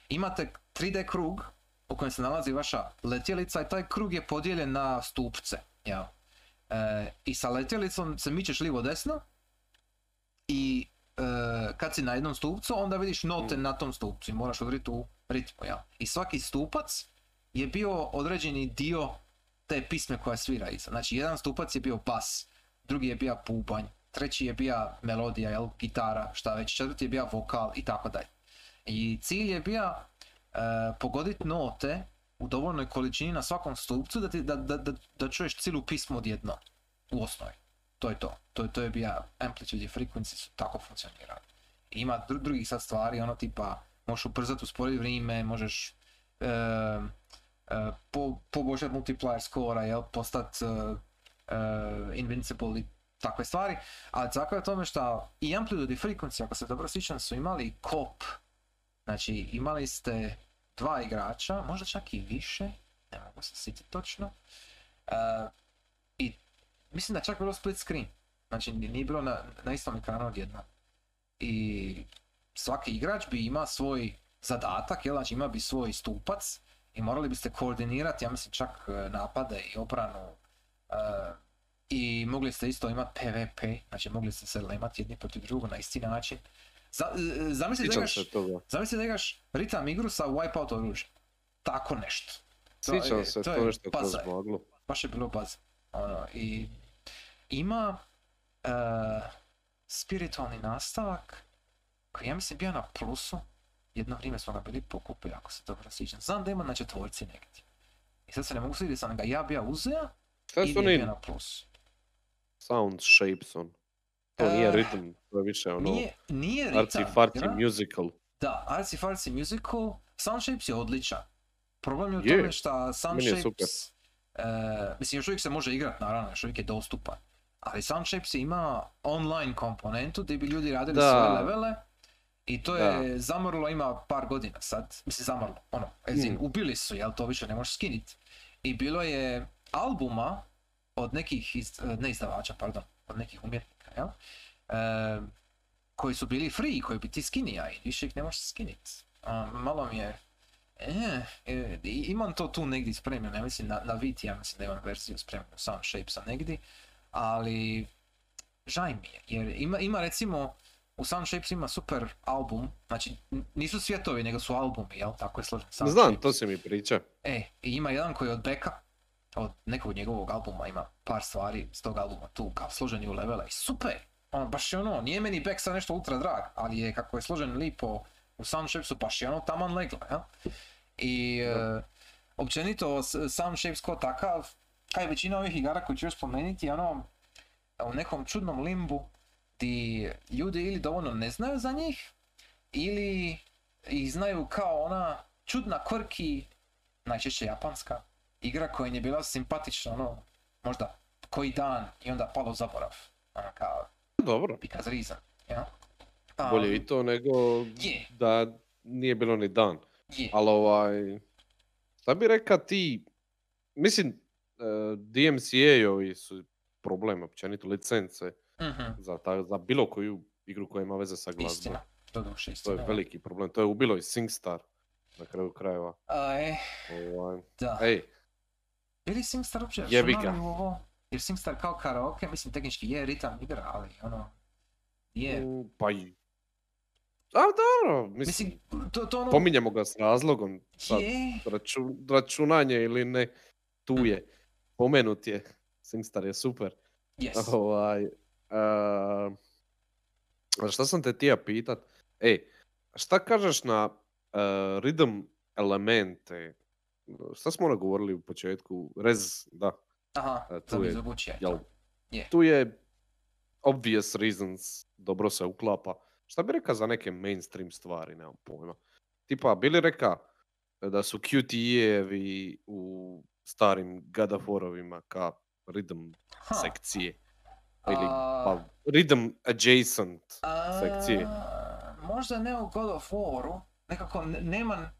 imate 3D krug u kojem se nalazi vaša letjelica i taj krug je podijeljen na stupce, jel? E, I sa letjelicom se mičeš livo desno i e, kad si na jednom stupcu onda vidiš note Mm. na tom stupcu i moraš udriti u ritmu, jel? I svaki stupac je bio određeni dio te pisme koja svira iza. Znači jedan stupac je bio bas, drugi je bio pupanj, treći je bio melodija, jel, gitara, šta već, četvrti je bio vokal i tako dalje. I cilj je bio pogoditi note u dovoljnoj količini na svakom stupcu da, ti, da, da, da, da čuješ cijelu pismu odjedno u osnovi. To je to. To, je- to je bio amplitude frequency su tako funkcionirali. Ima dru- drugih sad stvari, ono tipa možeš ubrzati usporiti vrijeme, možeš e, e, po, poboljšati multiplier skora, jel, postat e, e, invincible i takve stvari. Ali zakon je tome što i amplitude i frequency, ako se dobro sjećam, su imali kop. Znači imali ste dva igrača, možda čak i više, ne mogu se sjetiti točno. E, I mislim da čak bilo split screen. Znači nije bilo na, na istom ekranu odjednom. I svaki igrač bi imao svoj zadatak, jel? znači ima bi svoj stupac i morali biste koordinirati, ja mislim čak e, napade i obranu. e, I mogli ste isto imati PvP, znači mogli ste se lemati jedni protiv drugog na isti način. Za, e, zamisli da igraš, zamisli da igraš ritam igru sa wipeout oružjem. Tako nešto. To je- Sjećam se to to nešto kroz maglu. baš je bilo baz. Ono, i ima e, spiritualni nastavak koji ja mislim bio na plusu. Jedno vrijeme smo ga bili pokupili, ako se dobro sjećam. Znam da ima na četvorci negdje. I sad se ne mogu sjetiti, sam ga ja bio uzeo su je bio na plusu. sound shapes on? To nije Eh, rhythm, to je više ono Nije, nije arci ritam farci musical. Da, Artsy Fartsy Musical, Sound Shapes je odličan. Problem je u tome što Sound meni je super. Shapes, e, mislim još uvijek se može igrat naravno, još uvijek je dostupan. Ali Sound Shapes ima online komponentu gdje bi ljudi radili Da. svoje levele i to je zamrlo ima par godina sad, mislim zamrlo, ono, as in, Hmm. ubili su, jel to više ne možeš skinit. I bilo je albuma od nekih, iz, ne izdavača, pardon, od nekih umjetnika, jel? E, koji su bili free, koji bi ti skinija i više ih ne možeš skinit. Malo mi je... E, e, i- imam to tu negdje spremljeno, ja mislim na, na Viti, ja mislim da imam verziju spremljenu Sound Shapesa negdje, ali žaj mi je, jer ima, ima recimo, u Sound Shapes ima super album, znači nisu svjetovi, nego su albumi, jel? Tako je složen Znam, Shapes. to se mi priča. E, i ima jedan koji je od Beka, od nekog njegovog albuma ima par stvari s tog albuma tu kao složeni u levele i super! Ono, baš je ono, nije meni Beck sad nešto ultra drag, ali je kako je složen lipo u Sound Shapesu, baš je ono taman leglo, ja? I e, općenito s- Sound Shapes ko takav, kaj većina ovih igara koje ću još spomenuti ono u nekom čudnom limbu di ljudi ili dovoljno ne znaju za njih ili ih znaju kao ona čudna quirky, najčešće japanska, igra koja im je bila simpatična, ono, možda koji dan i onda palo zaborav. Ono kao, Dobro, because reason, ja? Um, bolje i to nego Je, da nije bilo ni dan. je. Ali ovaj, šta bi reka ti, mislim, eh, DMCA-ovi su problem općenito licence Mhm, za, ta, za bilo koju igru koja ima veze sa glazbom. Istina, doduše To istina. je veliki problem, to je ubilo i SingStar na kraju krajeva. A, e, Ovaj, da. ej, Je li SingStar uopće Jebi računali ga. u ovo? Jer SingStar kao karaoke, mislim tehnički je ritam igra, ali ono, je. pa i... A dobro, mislim, Mislim, to, to ono, pominjemo ga s razlogom, sad, je, raču- računanje ili ne, tu je, pomenut je, SingStar je super. yes. Ovaj, a, a šta sam te tija pitat? Ej, šta kažeš na uh, rhythm elemente šta smo ono govorili u početku? Rez, da. Aha, E, tu je, Mizoguchi, jel, Je. tu je obvious reasons, dobro se uklapa. Šta bi rekao za neke mainstream stvari, nemam pojma. Tipa, bili reka da su QTE-evi u starim God of War-ovima ka rhythm Ha, sekcije. Ili a- pa rhythm adjacent sekcije. a, Možda ne u God of Waru, nekako ne- nema...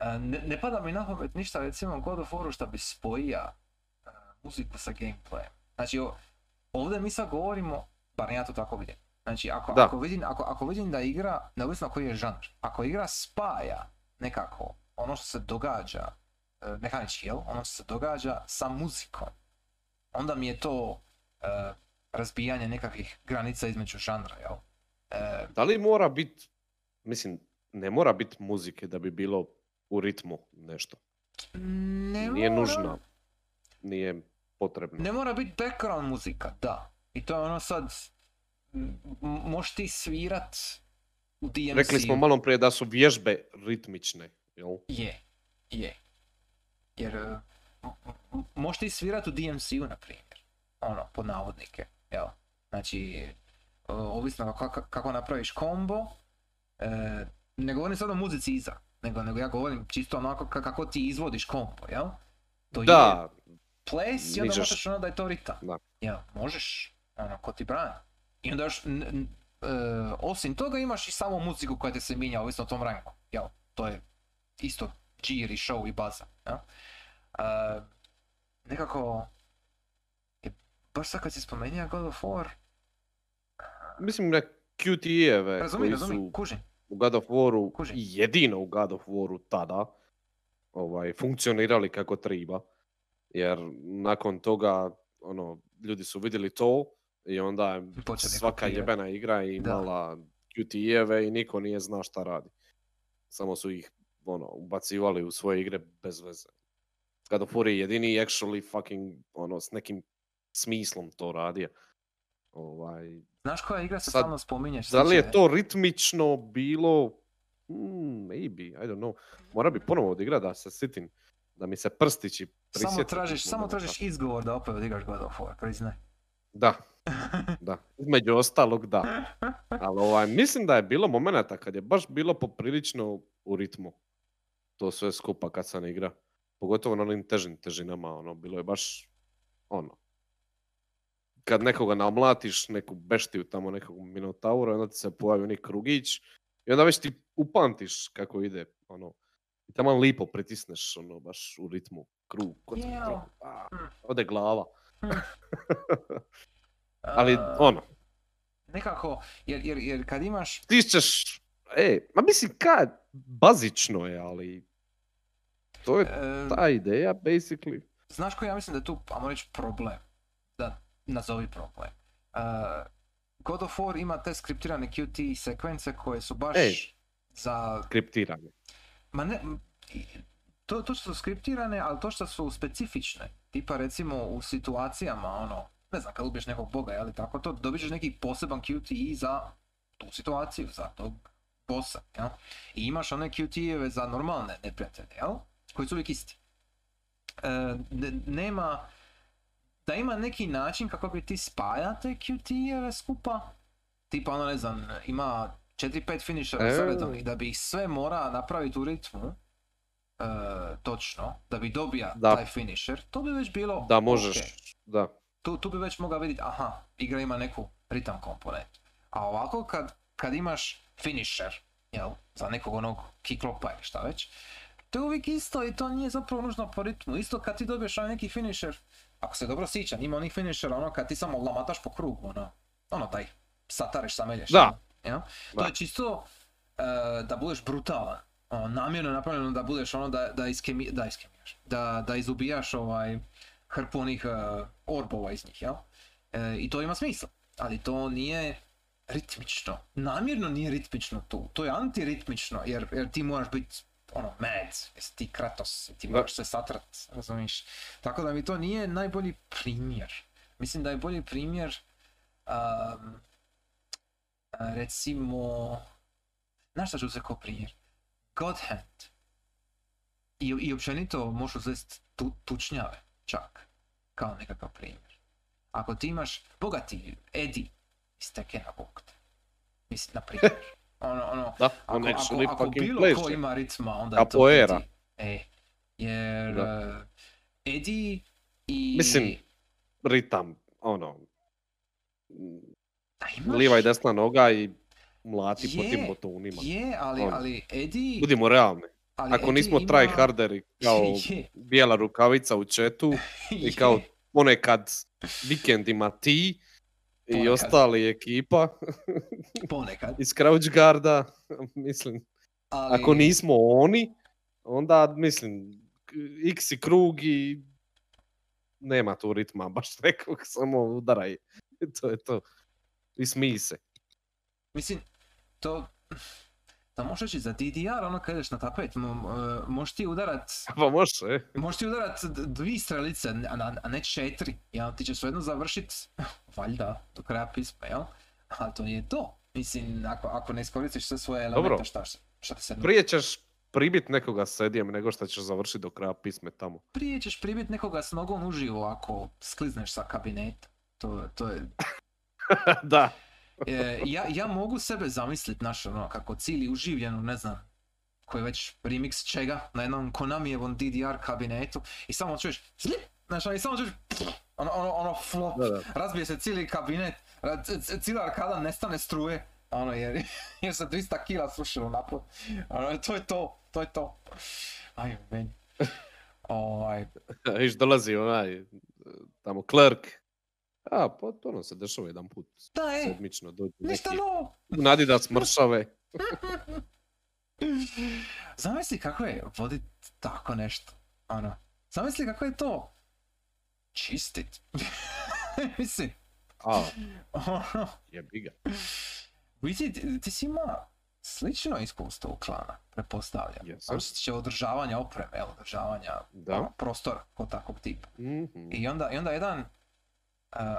A, Ne, ne pada mi na pamet ništa recimo God of Waru što bi spojija a, muziku sa gameplayem. Znači ovdje mi sad govorimo, bar ja to tako vidim. Znači ako, Da. ako, vidim, ako, ako vidim da igra, neovisno koji je žanr, ako igra spaja nekako ono što se događa, e, mehanički, jel? Ono što se događa sa muzikom, onda mi je to e, razbijanje nekakvih granica između žanra, jel? E, Da li mora biti, mislim, ne mora biti muzike da bi bilo u ritmu nešto. ne Nije mora- nužno. Nije potrebno. Ne mora biti background muzika, da. I to je ono sad, možeš ti svirat u DMC. Rekli smo malo prije da su vježbe ritmične, jel? Je, je. Jer e, možeš ti svirat u DMC-u, na primjer. Ono, pod navodnike, jel? Znači, e, ovisno kako, kako napraviš kombo, e, ne govorim sad o muzici iza, nego, nego ja govorim čisto onako ka- kako ti izvodiš kombo, jel? To je Da, ples i onda Nižeš- možeš ono da je to ritam. Da. Jel, možeš, ono, ko ti brani. I onda još, n- n- e, osim toga imaš i samo muziku koja te se mijenja ovisno o tom ranku, jel? To je isto džir i show i baza, jel? E, nekako, je, baš sad kad si spomenuo God of War, mislim na QTE-eve koji su kužim. U God of Waru Kužim. i jedino u God of Waru tada ovaj, funkcionirali kako treba. Jer nakon toga ono, ljudi su vidjeli to i onda je svaka kopirati. jebena igra Da. imala QTE-eve i niko nije zna šta radi. Samo su ih ono, ubacivali u svoje igre bez veze. God of War je jedini actually fucking ono, s nekim smislom to radio. Ovaj, Znaš koja igra se Sad, stalno spominješ? da li je to ritmično bilo? Hmm, maybe, I don't know. Mora bi ponovo odigrat da se sitim. Da mi se prstići prisjeti. Samo tražiš, samo tražiš izgovor da opet odigraš God of War, priznaj. Da, da. Između ostalog da. Ali ovaj, mislim da je bilo momenata kad je baš bilo poprilično u ritmu. To sve skupa kad sam igra. Pogotovo na onim težim težinama, ono, bilo je baš, ono, kad nekoga namlatiš, neku beštiju tamo, nekog minotaura, onda ti se pojavi neki krugić i onda već ti upamtiš kako ide, ono, i tamo lipo pritisneš, ono, baš u ritmu, krug, kod Jel. a, Mm. ode glava. Ali, A, ono, Nekako, jer, jer, jer kad imaš... ti ćeš, e, ma mislim, kad, bazično je, ali to je ta ideja, basically. Znaš koji ja mislim da je tu, ajmo reći, problem? Nazovi problem. Uh, God of War ima te skriptirane QT sekvence koje su baš Ej. za... Kriptiranje. Ma ne, to, to što su skriptirane, ali to što su specifične. Tipa recimo u situacijama, ono, ne znam, kad ubiješ nekog boga, ali tako to, dobit neki poseban QTE za tu situaciju, za tog bossa, jel? I imaš one QTE-eve za normalne neprijatelje, jel? Koji su uvijek isti. E, ne- nema, da ima neki način kako bi ti spaja te QTE-eve skupa, tipa ono ne znam, ima 4-5 finishera redom i da bi ih sve mora napraviti u ritmu, e, točno, da bi dobija Da. taj finisher, to bi već bilo Da možeš, da. Tu, tu bi već mogao vidjeti, aha, igra ima neku ritam komponentu. A ovako kad, kad imaš finisher, jel, za nekog onog kiklopa ili šta već, to je uvijek isto i to nije zapravo nužno po ritmu. Isto kad ti dobiješ onaj neki finisher, ako se dobro sjećam, ima onih finishera ono kad ti samo lamataš po krugu, ono, ono taj satareš samelješ. Da. Jel? To je čisto e, da budeš brutalan. Ono, namjerno je napravljeno da budeš ono da, da, iskemi, da iskemiraš, da, da izubijaš ovaj hrpu onih e, orbova iz njih, jel? E, I to ima smisla, ali to nije ritmično. Namjerno nije ritmično tu, to je antiritmično, jer, jer ti moraš biti ono, mad, jesi ti Kratos, ti moraš se satrat, razumiješ? Tako da mi to nije najbolji primjer. Mislim da je bolji primjer um, recimo, znaš šta ću uzeti kao primjer? God Hand. I, i općenito možeš uzeti tu, tučnjave, čak, kao nekakav primjer. Ako ti imaš bogati Edi iz Tekena Bog te. Mislim, na primjer. Ono, ono, Da, ako, ako, ako bilo ko ima ritma, onda je to. Eddie. E, jer Da. uh, Eddie i... Mislim, ritam, ono, A imaš- lijeva i desna noga i mlati po tim Je, botonima. Je, ali, Ono. ali Eddie... Budimo realni. ali Ako Eddie nismo ima- tryharderi kao Je, bijela rukavica u četu i je. kao ponekad vikendima ti i Ponekad. ostali ekipa Ponekad. iz Crouch Guarda, mislim, Ali, ako nismo oni, onda mislim, x i krug i nema tu ritma baš nekog, samo udaraj. to je to. I smij se. Mislim, to... Da možeš reći za DDR, ono kad ideš na tapet, mo- e, možeš ti udarat Pa može. Možeš ti udarat dvi strelice, a, a, a ne četiri. Jel? Ti ćeš svejedno završit, valjda, do kraja pisma, jel? Ali to nije to. Mislim, ako, ako ne iskoristiš sve svoje elemente, Dobro. šta, šta ti se? Prije ćeš pribit nekoga s edijem nego što ćeš završiti do kraja pisme tamo. Prije ćeš pribit nekoga s nogom uživo ako sklizneš sa kabineta. To, to je... da. E, ja, ja mogu sebe zamislit, znaš, ono, kako cili uživljeno, ne znam, koji je već remix čega, na jednom Konamijevom DDR kabinetu i samo čuješ, slip, znaš, ono, i samo čuješ, ono, ono, ono flop, Da, da. razbije se cijeli kabinet, cijela arkada nestane struje, ono, jer, jer se 200 kila srušilo napod, ono, to je to, to je to. Aj, meni. Ovaj, Viš, dolazi onaj, tamo klerk. A, pa to nam se dešava jedan put. da je, Sedmično dođu ništa neki. novo. Nadi da smršave. Zamisli kako je vodit tako nešto, ono, zamisli kako je to čistit. Mislim, A, ono, jebi ga. vidi, ti, ti si ima slično iskustvo u klana, pretpostavljam. Jesam. Što se tiče održavanja opreme, održavanja Da. ono, prostora kod takvog tipa. Mhm. I onda, i onda jedan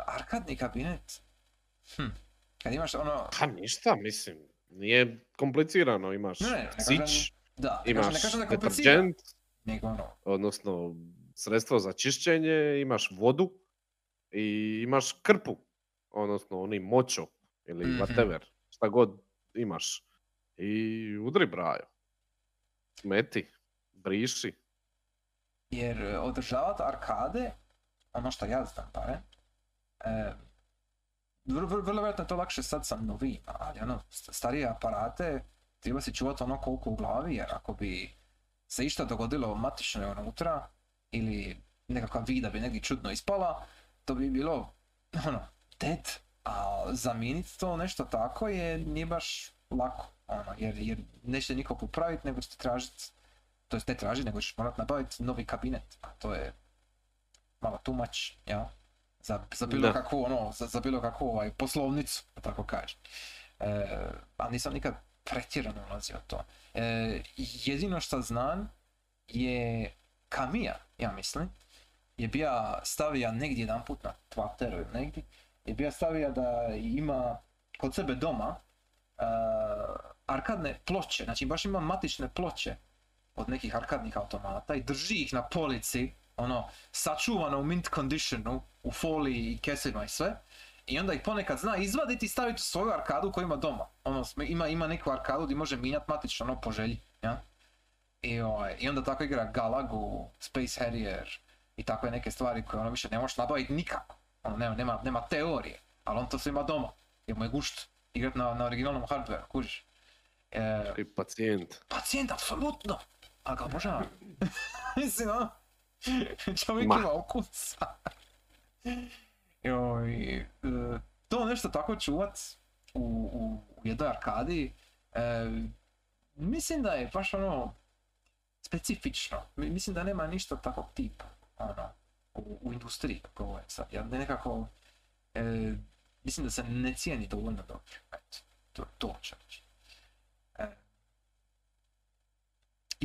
arkadni kabinet, hm, kad imaš ono, Pa ništa, mislim. Nije komplicirano, imaš Ne, ne, ne kažem- sić, da, ne kažem, imaš ne kažem da deterđent, nego ono, odnosno sredstvo za čišćenje, imaš vodu i imaš krpu, odnosno oni moćo ili Mhm. whatever, šta god imaš. I udri brajo. Meti, briši. Jer e, održavati arkade, ono što ja znam barem, e, vrlo, vjerojatno je to lakše sad sa novijima, ali ono, st- starije aparate treba si čuvati ono koliko u glavi, jer ako bi se išta dogodilo matično unutra, ili nekakva vida bi negdje čudno ispala, to bi bilo, ono, dead. A zamijeniti to nešto tako je, nije baš lako, ono, jer, jer neće niko popraviti, nego ćete tražiti to ne traži, nego ćeš morat nabaviti novi kabinet, a to je malo much, ja? Za, za bilo Da. kakvu, ono, za, za bilo kakvu ovaj, poslovnicu, tako kažem. E, a nisam nikad pretjerano ulazio to. E, jedino što znam je Kamija, ja mislim, je bija stavija negdje jedan put na Twitteru ili negdje, je bija stavija da ima kod sebe doma e, arkadne ploče, znači baš ima matične ploče od nekih arkadnih automata i drži ih na polici, ono, sačuvano u mint conditionu, u foliji i kesima i sve. I onda ih ponekad zna izvaditi i staviti u svoju arkadu koju ima doma. Ono, ima, ima neku arkadu gdje može minjat matično, ono, po želji, ja? I, ovaj, I onda tako igra Galagu, Space Harrier i takve neke stvari koje ono više ne možeš nabaviti nikako. Ono, nema, nema, nema teorije, ali on to sve ima doma. Jer mu je gušt igrat na, na originalnom hardwareu, kužiš. E, pacijent. pacijent, apsolutno. Ali ga obožavam. Mislim, ono, čovjek Ma. ima ukus. Joj, e, to nešto tako čuvat u, u, u jednoj arkadi, e, mislim da je baš ono specifično. Mi- Mislim da nema ništa takvog tipa, ono, u, u industriji je sad. Ja nekako, e, mislim da se ne cijeni dovoljno dobro. Eto, to, to ću reći. E,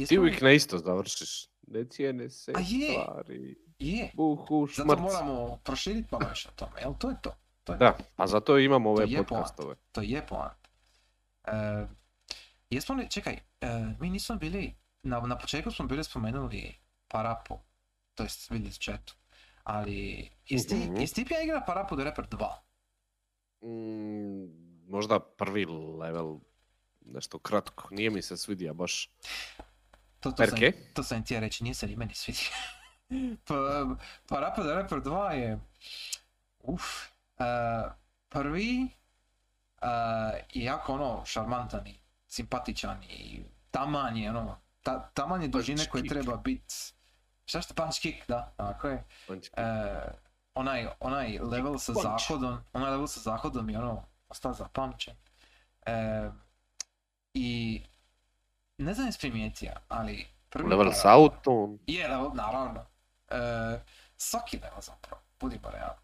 Ti uvijek na isto završiš. Ne cijene se A je. stvari. Je, Buhu, zato moramo proširiti malo više o tome, jel? To je to. To je, Da, a zato imamo ove je podcastove. to je poanta. E, jesmo li, čekaj, e, mi nismo bili na, na početku smo bili spomenuli Parapu, to jest vidjeli u chatu, ali ti pija igra Parapu the Rapper 2? Mm, možda prvi level, nešto kratko, nije mi se svidio baš. To, to, sam, Perke? to sam ti ja reći, nije se ni meni svidio. pa, Parappa the Rapper 2 je... Uf. Uh, prvi uh, je jako ono šarmantan i simpatičan i taman je ono... Ta, taman je dužine kick. treba biti... Šta što punch kick, da, tako je. E, onaj, onaj level sa zahodom, onaj level sa zahodom je ono, ostao zapamćen. I ne znam jesi primijetio, ali prvi Level s autom. Je, level, naravno. E, svaki level zapravo, budimo realni.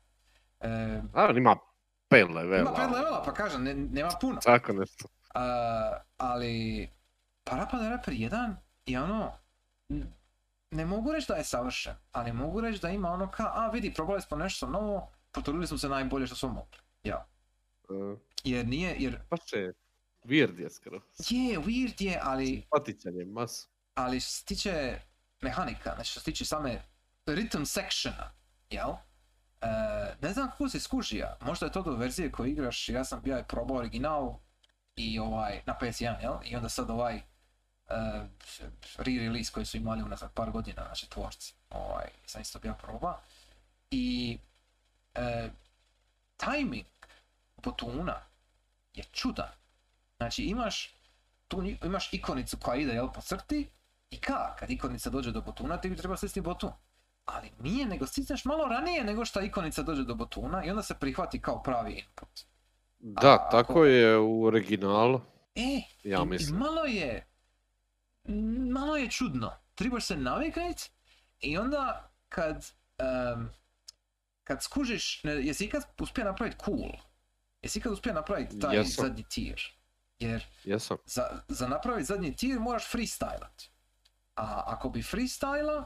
E, on ima pet levela. ima pet levela, pa kažem, ne- nema puno. Tako nešto. Uh, ali Parappa the Rapper 1 je ono, ne mogu reći da je savršen, ali mogu reći da ima ono ka, a vidi, probali smo nešto novo, potrudili smo se najbolje što smo mogli. Ja. Uh, Jer nije, jer baš je weird je skoro. je, weird je, ali, Simpatičan je mas. ali što se tiče mehanika, znači što se tiče same rhythm sectiona, jel? E, ne znam kako se skužija, možda je to do verzije koju igraš, ja sam bio probao original i ovaj, na PS1, jel? I onda sad ovaj e, re-release koji su imali unazad par godina, znači tvorci, ovaj, sam isto bio probao. I e, timing botuna je čudan. Znači imaš, tu imaš ikonicu koja ide jel, po crti i ka, kad ikonica dođe do botuna ti bi treba stisnuti botun. Ali nije, nego stisneš malo ranije nego što ikonica dođe do botuna i onda se prihvati kao pravi input. Da, ako- tako je u originalu. E, Ja i- i mislim. malo je, malo je čudno. Trebaš se navikati i onda kad, em, kad skužiš, ne, jesi ikad uspio napraviti cool? Jesi ikad uspio napraviti taj Jesam. zadnji tier? Jer Jesam. za, za napraviti zadnji tier moraš freestylat. A ako bi freestyla,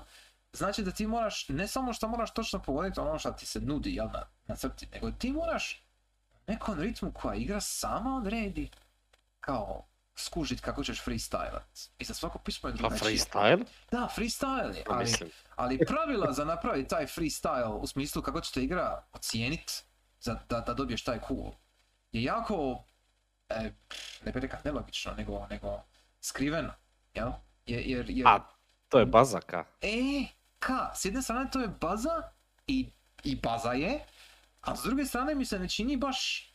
znači da ti moraš, ne samo što moraš točno pogoditi ono što ti se nudi jel, na, na crti, nego ti moraš nekom ritmu koja igra sama odredi kao skužit kako ćeš freestylat. I za svako pismo je A drugačije. freestyle? Da, freestyle je, Pa ali, ali pravila za napraviti taj freestyle u smislu kako ćete igra ocijenit za, da, da dobiješ taj cool je jako, e, ne bih rekao nelogično, nego, nego skriveno, jel? Jer, jer, jer A, to je bazaka. e, ka, s jedne strane to je baza i, i baza je, a s druge strane mi se ne čini baš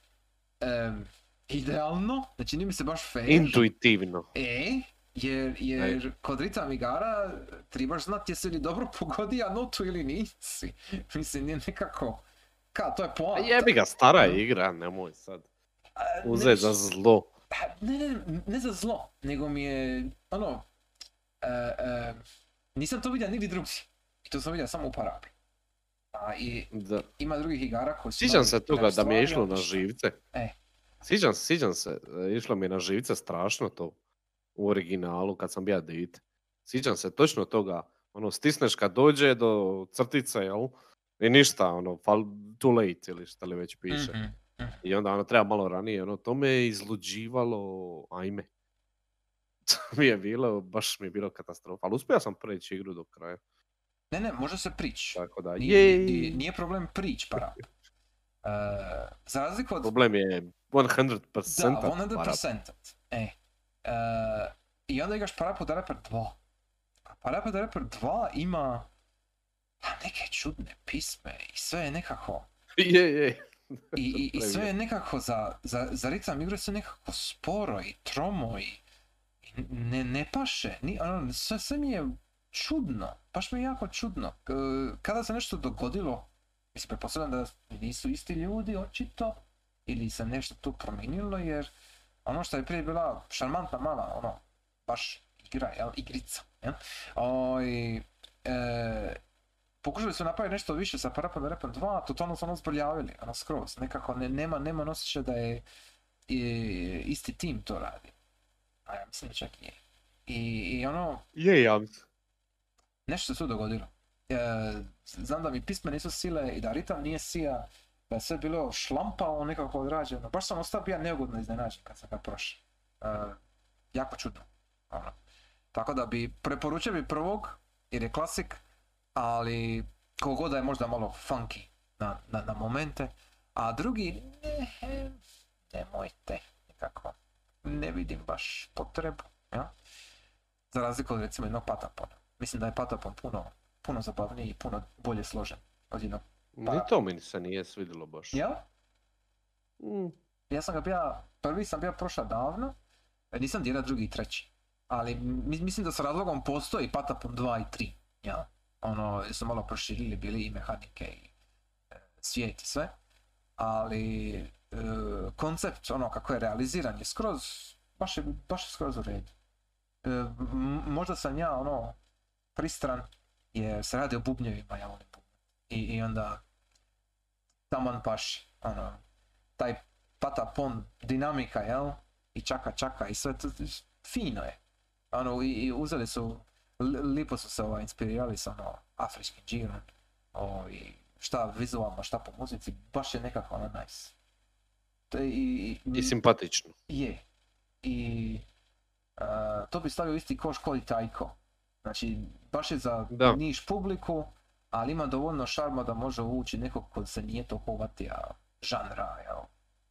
em, idealno, ne čini mi se baš fair. Intuitivno. E, jer, jer kod ritam igara trebaš znati jesi li dobro pogodio notu ili nisi. Mislim, je nekako, ka, to je poanta. jebi ga, stara igra, nemoj sad. Ne- Uzet za zlo. Pa, Ne, ne, ne za zlo, nego mi je, ono, e, e, nisam to vidio nigdje drugdje. I to sam vidio samo u Parapi. A i Da. ima drugih igara koji su... Sjećam imali se toga da mi je išlo na živce. E. Sjećam se, sjećam se, išlo mi je na živce strašno to u originalu kad sam bio dite. Sjećam se točno toga, ono stisneš kad dođe do crtice, jel? I ništa, ono, fal, too late ili šta li već piše. Mhm. I onda ono treba malo ranije, ono, to me je izluđivalo, ajme. To mi je bilo, baš mi je bilo katastrofa, ali uspio sam preći igru do kraja, Ne, ne, može se prići. tako da, Nije, nije, nije problem prić para. E, za razliku od... Problem je 100% Da, para. 100%. E. E, I onda igraš Parappa the Rapper 2. A Parappa the Rapper 2 ima pa, neke čudne pisme i sve je nekako... Je, je. I, i, i sve je nekako za, za, za ritam igre sve nekako sporo i tromo i, ne, ne paše. Ni, ono, sve, sve mi je čudno. Baš mi je jako čudno. Kada se nešto dogodilo, mislim, pretpostavljam da nisu isti ljudi očito, ili se nešto tu promijenilo, jer ono što je prije bila šarmantna mala, ono, baš igra, jel, igrica, jel? Oj, e, pokušali su napraviti nešto više sa Parappa Rapper 2, a totalno su ono zbrljavili, ono skroz, nekako ne, nema, nema osjećaja da je isti tim to radi. A ja mislim da čak nije. I, i ono, Je, ja nešto se tu dogodilo. E, znam da mi pisme nisu sile i da ritam nije sija, da je sve bilo šlampavo nekako odrađeno. Baš sam ostao bio neugodno iznenađen kad sam ga prošao. E, jako čudno. Ono. Tako da bi preporučio bi prvog, jer je klasik, ali kogod da je možda malo funky na, na, na momente, a drugi, ne, nemojte, nekako, ne vidim baš potrebu, ja? Za razliku od recimo jednog patapona. Mislim da je patapon puno, puno zabavniji i puno bolje složen od jednog, Ni to mi se nije svidjelo baš. jel? Mm, Ja sam ga bio, prvi sam bio prošao davno, nisam dirao drugi i treći. Ali mi- mislim da s razlogom postoji Patapon 2 i 3. Ja. Ono, su malo proširili bili i mehanike i svijet i sve. Ali e, koncept, ono kako je realiziran je skroz, baš je, baš je skroz u redu. E, možda sam ja ono pristran jer se radi o bubnjevima, ja volim. I, I onda taman paši, ono, taj patapon dinamika, jel? I čaka čaka i sve to, fino je. Ono, i, i uzeli su, lipo su se ovaj, inspirirali sa ono, afričkim džirom. O, i šta vizualno, šta po muzici, baš je nekako ono nice. To je i, i, I simpatično. je. I a, to bi stavio isti koš kao i Taiko. Znači, baš je za Da. niš publiku, ali ima dovoljno šarma da može uvući nekog ko se nije toliko uvatija žanra, jel?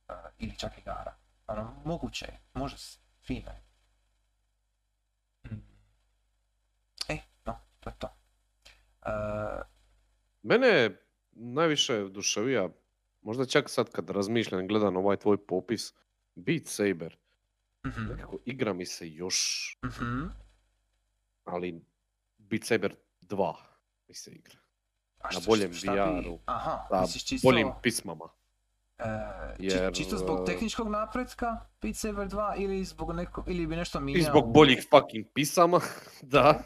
a, ili čak igara. Ono, moguće je, može se, fino je. Mm. E, no, to je to. A, Mene najviše oduševija, možda čak sad kad razmišljam, gledam ovaj tvoj popis, Beat Saber. mhm, Nekako igra mi se još, mhm. ali Beat Saber 2 mi se igra. A Na šta- boljem VR-u, Aha, Sa čisto... boljim pismama. E, či- Jer, čisto zbog e, tehničkog napretka Beat Saber 2 ili zbog neko, ili bi nešto mijenjao? I zbog boljih fucking pisama, da.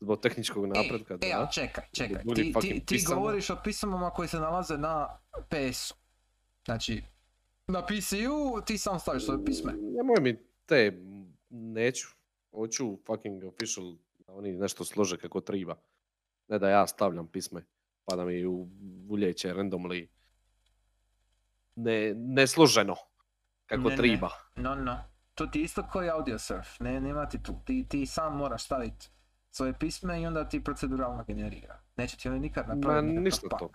Zbog tehničkog napretka, E, a da. čekaj, čekaj. boljih Ti, ti, govoriš o pisamama koji se nalaze na PS-u. Znači, na PC-u ti sam staviš svoje pisme. Nemoj mi te, neću. Hoću fucking official da oni nešto slože kako triba. Ne da ja stavljam pisme, pa da mi u uljeće randomly ne, nesloženo kako Ne, ne. triba. No, no. To ti isto koji audio surf. Ne, nema ti tu. Ti, ti sam moraš staviti svoje pisme i onda ti proceduralno generira. Neće ti oni nikad Ma napraviti nikakav ništa pak. to.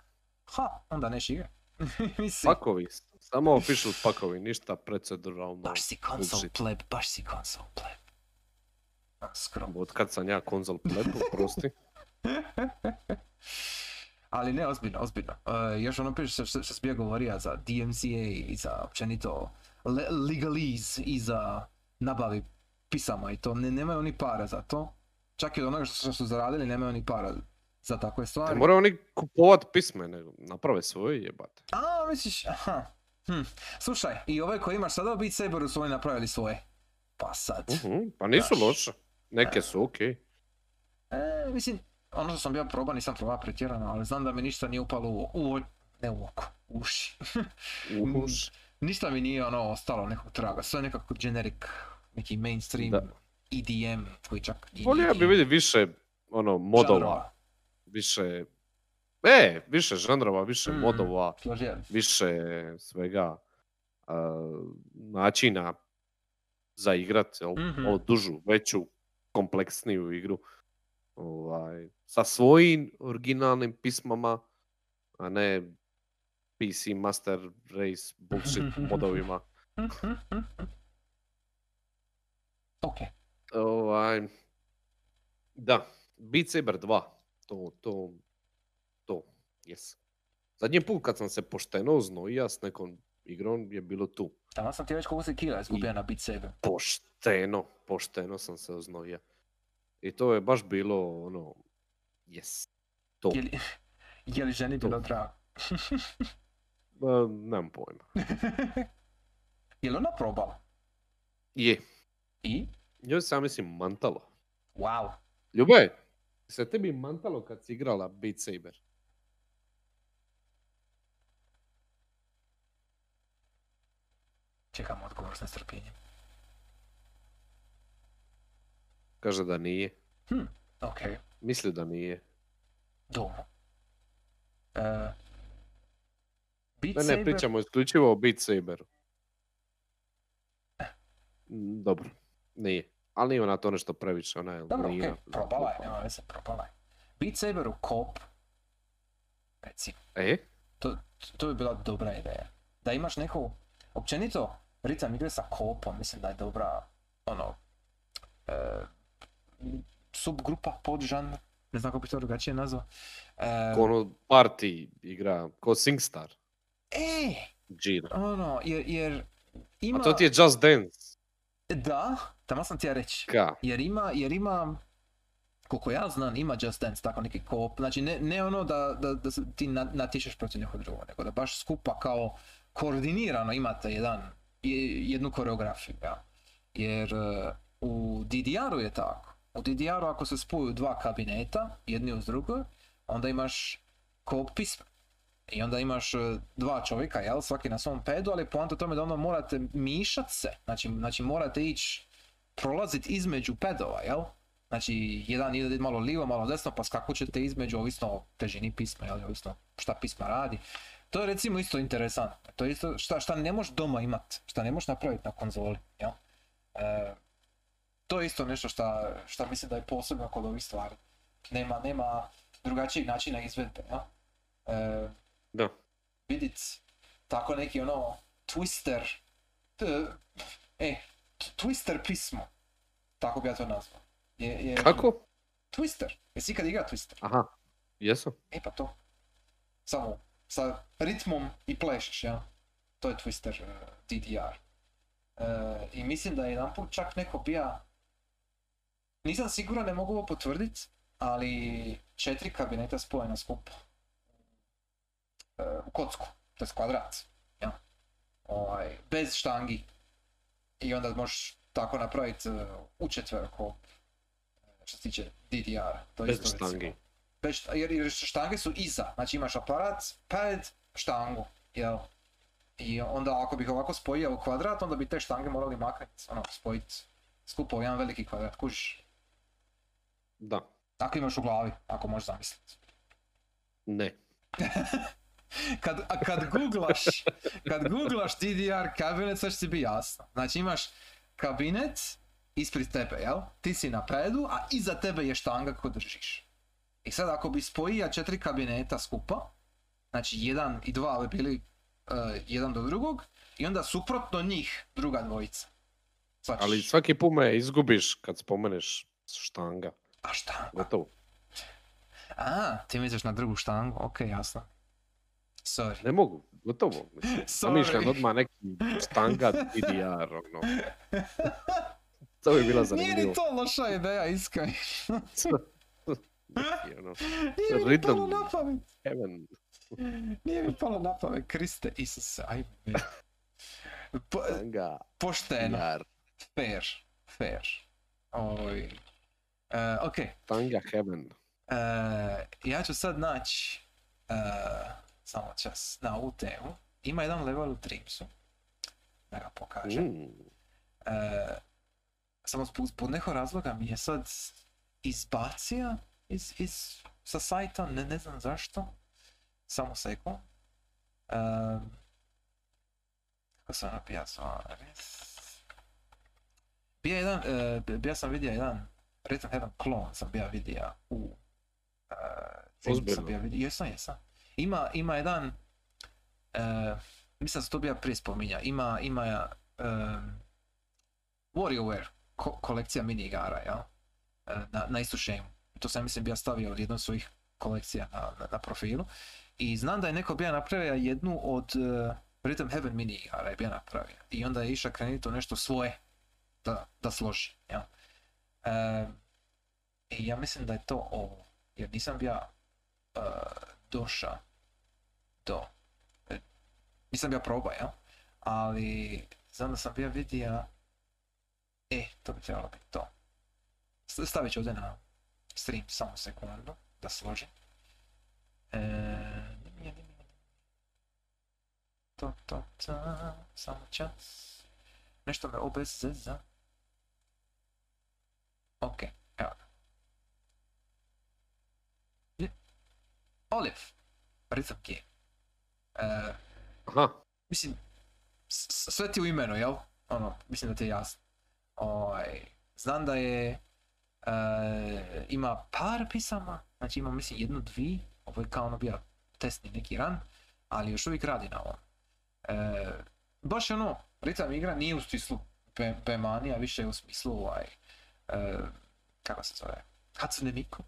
Ha, onda neš igra. Pakovi, samo official pakovi, ništa proceduralno. baš si console bullshit. pleb, baš si console pleb. Skrom. Od kad sam ja konzol plepu, prosti. Ali ne, ozbiljno, ozbiljno. E, još ono piše što, što sam bio govorio za DMCA i za općenito le- legalize i za nabavi pisama i to. Ne, nemaju oni para za to. Čak i od onoga što su zaradili nemaju oni para za takve Ne stvari. moraju oni kupovat pisme, nego naprave svoje jebate. A, misliš, aha. Hm. Slušaj, i ove koje imaš sada u Beat Saberu su oni napravili svoje. Pa sad. Mhm, pa nisu Znaš. loše. Neke su okej. E, mislim, ono što sam bio probao nisam probao pretjerano, ali znam da mi ništa nije upalo u, u ne u oko, u uši. Uhuš. Ništa mi nije ono ostalo nekog traga, sve nekako generic, neki mainstream Da. EDM koji čak Volio bi nije vidjeti više ono modova, žanrova. više e, više žanrova, više Mm. modova, Složio. više svega a, načina za igrat, jel? Mhm. Malo dužu, veću, kompleksniju igru. Ovaj, sa svojim originalnim pismama, a ne PC Master Race bullshit modovima. ok, Ovaj, da, Beat Saber 2, to, to, to, jes. Zadnji put kad sam se pošteno znojio s nekom igrom je bilo tu. tamo sam ti već koliko si kila izgubio na Beat Saber. Pošteno, pošteno sam se oznojio. I to je baš bilo ono, jes. To, Je li, je li ženi bilo drago? ba, nemam pojma. je li ona probala? Je, I? Njoj ja mislim mantalo. Wow. Ljube, se tebi mantalo kad si igrala Beat Saber? Čekam odgovor s nestrpljenjem. Kaže da nije. Ok, Misli da nije. dobro. Uh, Beat Ne, ne, Saber... pričamo isključivo o Beat Saberu. Mm, Dobro, nije. Ali nije ona to nešto previše, ona je Dobro, okej, lina. probala je, nema veze, probala je. Beat Saber u kop, recimo, E? to, to bi bila dobra ideja. Da imaš neku, općenito, ritam igre sa kopom, mislim da je dobra, ono, e, subgrupa, podžanr, ne znam kako bi to drugačije nazvao. E, Ko ono party igra, ko Singstar. e, Gira. ono, jer, jer ima... A to ti je Just Dance. Da, tamo sam ti ja reći. Ka? Jer ima, jer ima, koliko ja znam, ima Just Dance, tako neki koop. Znači ne, ne ono da, da, da ti na- natječeš protiv nekog drugog, nego da baš skupa kao koordinirano imate jedan, je- jednu koreografiju. Ja. Jer u DDR-u je tako. U DDR-u ako se spoju dva kabineta, jedni uz drugo, onda imaš koop pisma. I onda imaš e, dva čovjeka, jel, svaki na svom pedu, ali poanta tome da onda morate mišat se, znači, znači morate ići prolazit između pedova, jel? Znači, jedan ide malo lijevo, malo desno, pa skakut ćete između, ovisno o težini pisma, jel? Ovisno šta pisma radi. To je recimo isto interesantno. To je isto šta, šta ne možeš doma imat, šta ne možeš napraviti na konzoli, jel? E, to je isto nešto šta, šta mislim da je posebno kod ovih stvari. Nema, nema drugačijeg načina izvedbe, jel? E, Da. vidit tako neki ono twister t- e, twister pismo tako bi ja to nazvao je, je Kako? twister jesi ikad igra twister Aha. Jesam? e pa to samo sa ritmom i plešeš ja to je twister uh, DDR E, i mislim da je jedan put čak neko bija nisam siguran ne mogu ovo potvrdit ali četiri kabineta spojena skupa e, u kocku, to je kvadrat, ja. ovaj, bez štangi. I onda možeš tako napraviti uh, u četvrko, što se tiče DDR. To je Bez isto štangi. Bez jer, jer štange su iza, znači imaš aparat, pad, štangu, jel? I onda ako bih ovako spojio u kvadrat, onda bi te štange morali maknuti, ono, spojiti skupo u jedan veliki kvadrat, kužiš. Da. Ako imaš u glavi, ako možeš zamisliti. Ne. kad, a kad googlaš, kad googlaš DDR kabinet, sve će ti biti jasno. Znači imaš kabinet ispred tebe, jel? Ti si na pedu, a iza tebe je štanga koju držiš. I sad ako bi spojio četiri kabineta skupa, znači jedan i dva bi bili eh, jedan do drugog, i onda suprotno njih druga dvojica. Svačiš? Ali svaki put me izgubiš kad spomeneš štanga. A šta? Gotovo. A, ti misliš na drugu štangu, ok, jasno. Sorry. Ne mogu. Gotovo. Zamišljam odmah neki štanga DDR, ono. To bi bila Nije zanimljivo. ni to loša ideja, iskreno. Neki, ono, Nije mi palo na pamet. heaven. Nije mi palo na pamet. Kriste Isuse, ajme. Po, pošteno, fair, fair. Oj. E, ok, e, Štanga heaven. ja ću sad naći, e, samo čas, na ovu temu. Ima jedan level u Dreamsu. Da ga pokažem. Mm. E, samo zbog nekog razloga mi je sad izbacio iz, iz, sa sajta, ne, ne znam zašto. Samo sekund. E, kako sam napisao? Bija jedan, e, bija sam vidio jedan, recimo jedan klon sam bija vidio u e, Ozbiljno? sam bija vidio, jesam, jesam. Ima, ima jedan, e, mislim sam to bija prije spominja, ima, ima um, WarioWare ko- kolekcija mini igara, jel? E, Na, na istu šemu. To sam mislim bio stavio od jednu od svojih kolekcija na, na, na profilu. I znam da je neko bio napravio jednu od uh, Rhythm Heaven mini igara je bio napravio. I onda je išao krenuti nešto svoje da, da složi, jel? E, ja mislim da je to ovo. Jer nisam bio uh, došao do... nisam bio probao, jel? ali znam da sam bio vidio e, to bi trebalo biti to. Stavit ću ovdje na stream samo sekundu da složim. E, to, to, to, samo čas. Nešto me obezeza. Ok, evo ga Je- Olive Game e, Aha. mislim, sve ti u imenu, jel? Ono, mislim da ti je jasno. Ovaj, znam da je, e, ima par pisama, znači ima mislim jednu, dvi, ovo je kao ono bio testni neki ran, ali još uvijek radi na ovom. E, baš je ono, ritam igra nije u smislu Bemanija, više je u smislu ovaj, e, kako se zove, Hatsune Miku?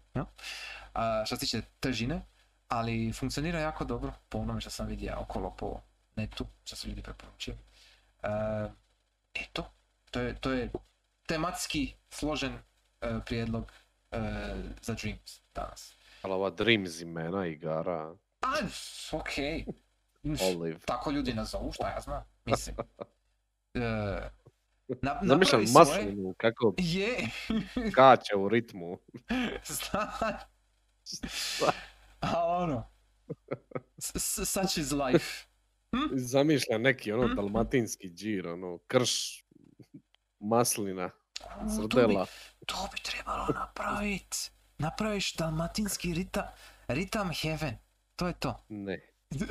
A, što se tiče težine, ali funkcionira jako dobro po onome što sam vidio okolo po netu, što su ljudi preporučili. E, eto, to je, to je tematski složen e, prijedlog e, za Dreams danas. Ali ova Dreams imena igara, A, okej. Olive. Tako ljudi nazovu, šta ja znam, mislim. Na, Zamišljam maslinu kako Je, skače u ritmu. znam. A ono, such is life. Zamišlja neki ono Hm? dalmatinski džir, ono krš, maslina, U, To bi, srdela. to bi trebalo napravit. Napraviš dalmatinski rita, ritam heaven. To je to. Ne,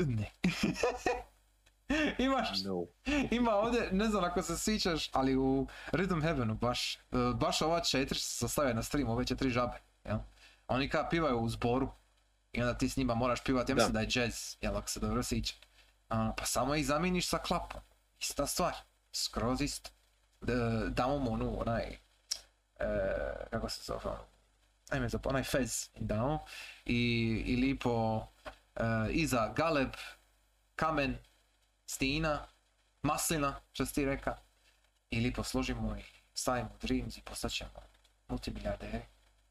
Ne. Imaš no. Ima ovdje, ne znam ako se sjećaš, ali u Rhythm Heavenu baš, e, baš ova četiri se sastavlja na stream, ove četiri žabe, jel? Oni kao pivaju u zboru i onda ti s njima moraš pivati, ja mislim da je jazz, jel ako se dobro sjeća. Pa samo ih zamijeniš sa klapom, ista stvar, skroz isto. Damo mu onu, onaj, e, kako se zove, ono, ajme za onaj fez im damo i, i lipo e, iza galeb, kamen, stina, maslina, što si ti reka, i lipo složimo i stavimo Dreams i postaćemo multimilijarderi,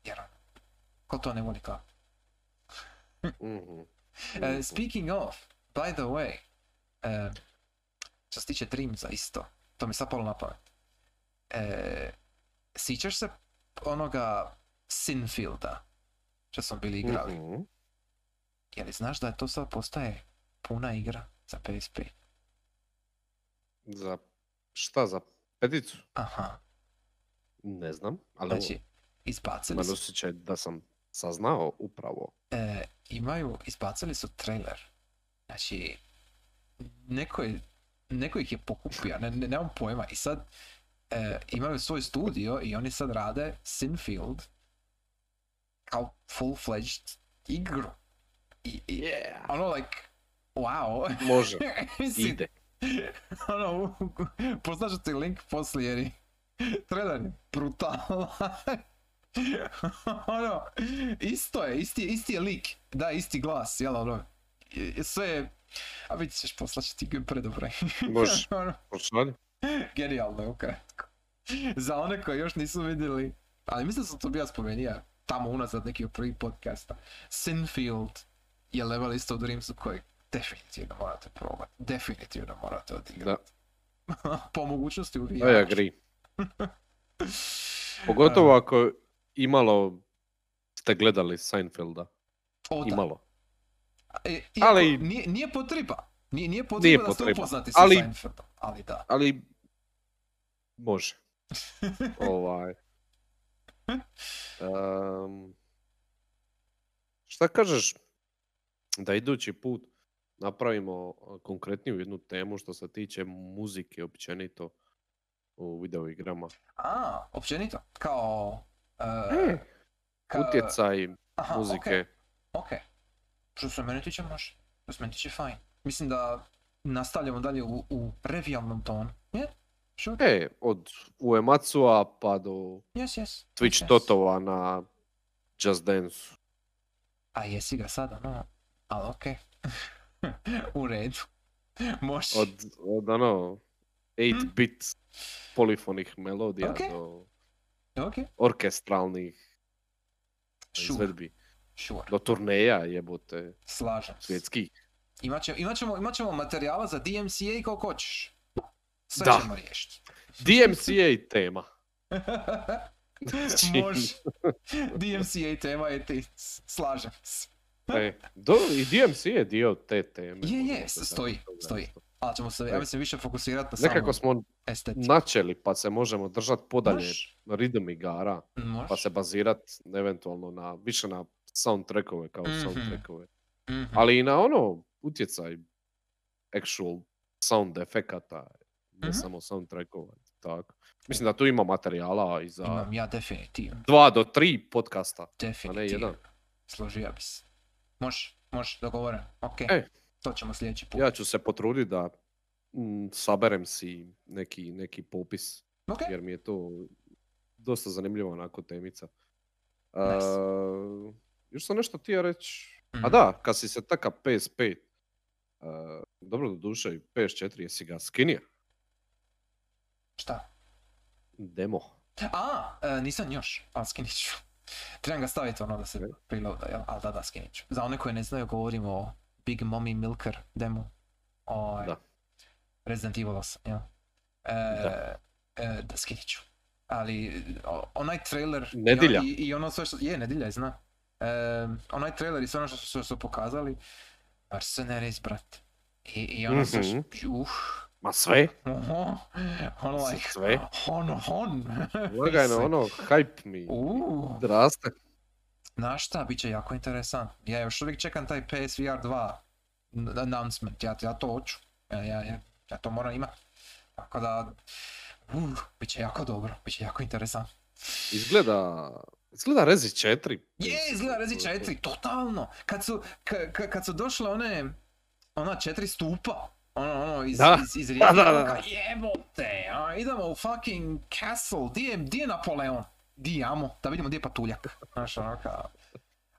jer ono, ko to ne voli klap. Mhm. E, speaking of, by the way, e, što se tiče Dreamsa isto, to mi sad palo na pamet. E, sjećaš se onoga Sinfielda, što smo bili igrali? Mhm. Je li znaš da je to sad postaje puna igra za PSP? Za šta, za peticu? Aha, Ne znam, ali znači, izbacili imam su osjećaj da sam saznao upravo. e, imaju, izbacili su trailer. Znači, neko, je, neko ih je pokupio, ne, ne, nemam pojma. I sad e, imaju svoj studio i oni sad rade Sinfield kao full-fledged igru. I, i Yeah. ono, like, wow. Može, Mislim, ide. ono, poslaću ti link poslije jer je brutalan. ono, isto je, isti, isti je lik, da, isti glas, jel ono, sve je, a vidit ćeš poslaću ti predobro. Može. ono, genijalno je ukratko. Za one koji još nisu vidjeli, ali mislim da sam to bio spomenuo tamo unazad neki od prvih podcasta. Sinfield je level isto u Dreamsu koji definitivno morate probati. Definitivno morate odigrati. po mogućnosti u I agree. Pogotovo ako imalo ste gledali Seinfelda. O, da. Imalo. E, iako Ali- Nije, nije potreba. Nije, nije potreba Nije da ste upoznati sa Ali- Seinfeldom. Ali da. Ali može. ovaj. Ehm, šta kažeš da idući put napravimo konkretniju jednu temu što se tiče muzike općenito u video igrama. A, općenito. Kao... e, E, ka- Utjecaj aha, muzike. okej. Ok. Što se mene tiče može. Što se mene tiče fajn. Mislim da nastavljamo dalje u, u revijalnom tonu. Je? Sure. E, od Uematsua pa do Yes, yes. Twitch yes. Totova na Just Dance. A jesi ga sada, no. Ali okej. u redu. Može. Od, od ono 8-bit polifonih melodija Ok. do Ok. orkestralnih Sure. izvedbi. Sure. Do turneja jebote Slažem svjetskih. Imat, će, imat, ćemo, imat ćemo materijala za DMCA koliko hoćeš. Sve Da. ćemo riješiti. DMCA tema. Može. DMCA tema je ti. Slažem se. E, do, I DMCA je dio te teme. Je, je, možemo se stoji, stoji. Ali ćemo se, ja mislim, više fokusirati na Nekako samo smo estetiku. načeli pa se možemo držati podalje Može. rhythm igara Može. pa se bazirat eventualno na, više na soundtrackove kao Mhm. soundtrackove. Mhm. Ali i na ono utjecaj actual sound efekata, ne Mhm. samo soundtrackova. tako. Mislim da tu ima materijala i za Imam ja definitivno. dva do tri podcasta. Definitivno. jedan. Složio bi se. Može, može, dogovoren. Ok. E. To ćemo sljedeći put. Ja ću se potruditi da mm, saberem si neki, neki popis, Ok. jer mi je to dosta zanimljivo onako temica. Nice. Uh, još sam nešto htio reći. A Mhm. da, kad si se taka PS5, uh, dobro do duše i PS4, jesi ga skinio? Šta? Demo. A, e, nisam još, ali skinit ću. Trebam ga staviti ono da se Ok. preloada, jel? Ali da, da, skinit ću. Za one koji ne znaju, govorimo o Big Mommy Milker demo. O, Da. Resident Evil 8, jel? E, Da. e, da, skinit ću. Ali o- onaj trailer i- Nedjelja. i, i ono sve što... Je, nedjelja je, zna. E, onaj trailer i sve ono što su, što su pokazali, Mercenaries, brat. I, i ono sve Mhm. što... Uh, Ma sve? Oho, ono like, Sve? on, on. Lagajno, ono, hype mi uuu, raste. Znaš šta, bit će jako interesant. Ja još uvijek čekam taj PSVR 2 n- announcement, ja, ja to hoću. Ja, ja, ja, ja to moram imat. Tako da, uh, bit će jako dobro, bit će jako interesant. Izgleda, izgleda Rezi 4. Je, izgleda Rezi 4, totalno. Kad su, ka- kad su došle one, ona četiri stupa, ono, ono, iz, Da. iz, iz kao, jebote, a, idemo u fucking castle, di je, di je Napoleon? Di je Amo? Da vidimo di je patuljak. Znaš, ono kao,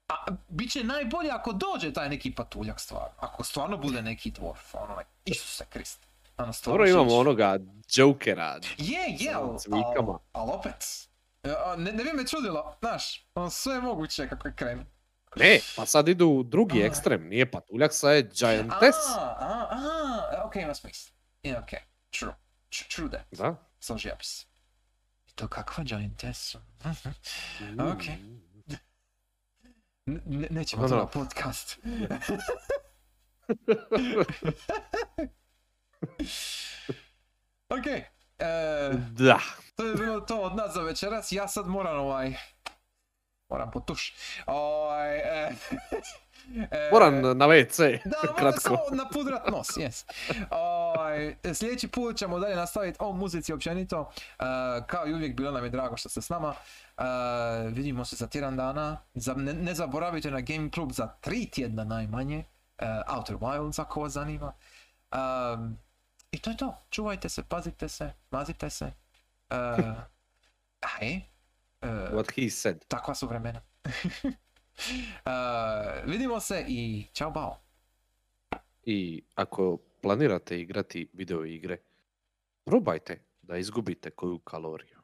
a bit će najbolje ako dođe taj neki patuljak stvarno. Ako stvarno bude neki dwarf, ono, like, Isuse Krist. Ono, stvarno Dobro imamo onoga Jokera. Je, je, sa al, opet. e, Ne, ne bi me čudilo, znaš, ono, sve je moguće kako je krenu. Ne, pa sad idu u drugi A. ekstrem, nije patuljak, sad je Giantess. A, a, a, ok, ima smisla. Je, ok, true. Tr- True that. Da. Složio bi se. I to kakva giantessa. Ok. N- ne- nećemo to Ono. na podcast. ok. E, Da. to je bilo to od nas za večeras. Ja sad moram ovaj... Moram potuš. Ovaj... E, e, Moram na WC, Da, kratko. samo napudrat nos, yes. Ovaj, sljedeći put ćemo dalje nastaviti o muzici općenito. Uh, kao i uvijek bilo nam je drago što ste s nama. Uh, vidimo se za tjedan dana. Za- ne, ne zaboravite na Game Club za tri tjedna najmanje. Uh, Outer Wilds ako vas zanima. Um, I to je to. Čuvajte se, pazite se, mazite se. Uh, aj, uh, What he said. takva su vremena. Uh, vidimo se i čao bao. I ako planirate igrati video igre, probajte da izgubite koju kaloriju.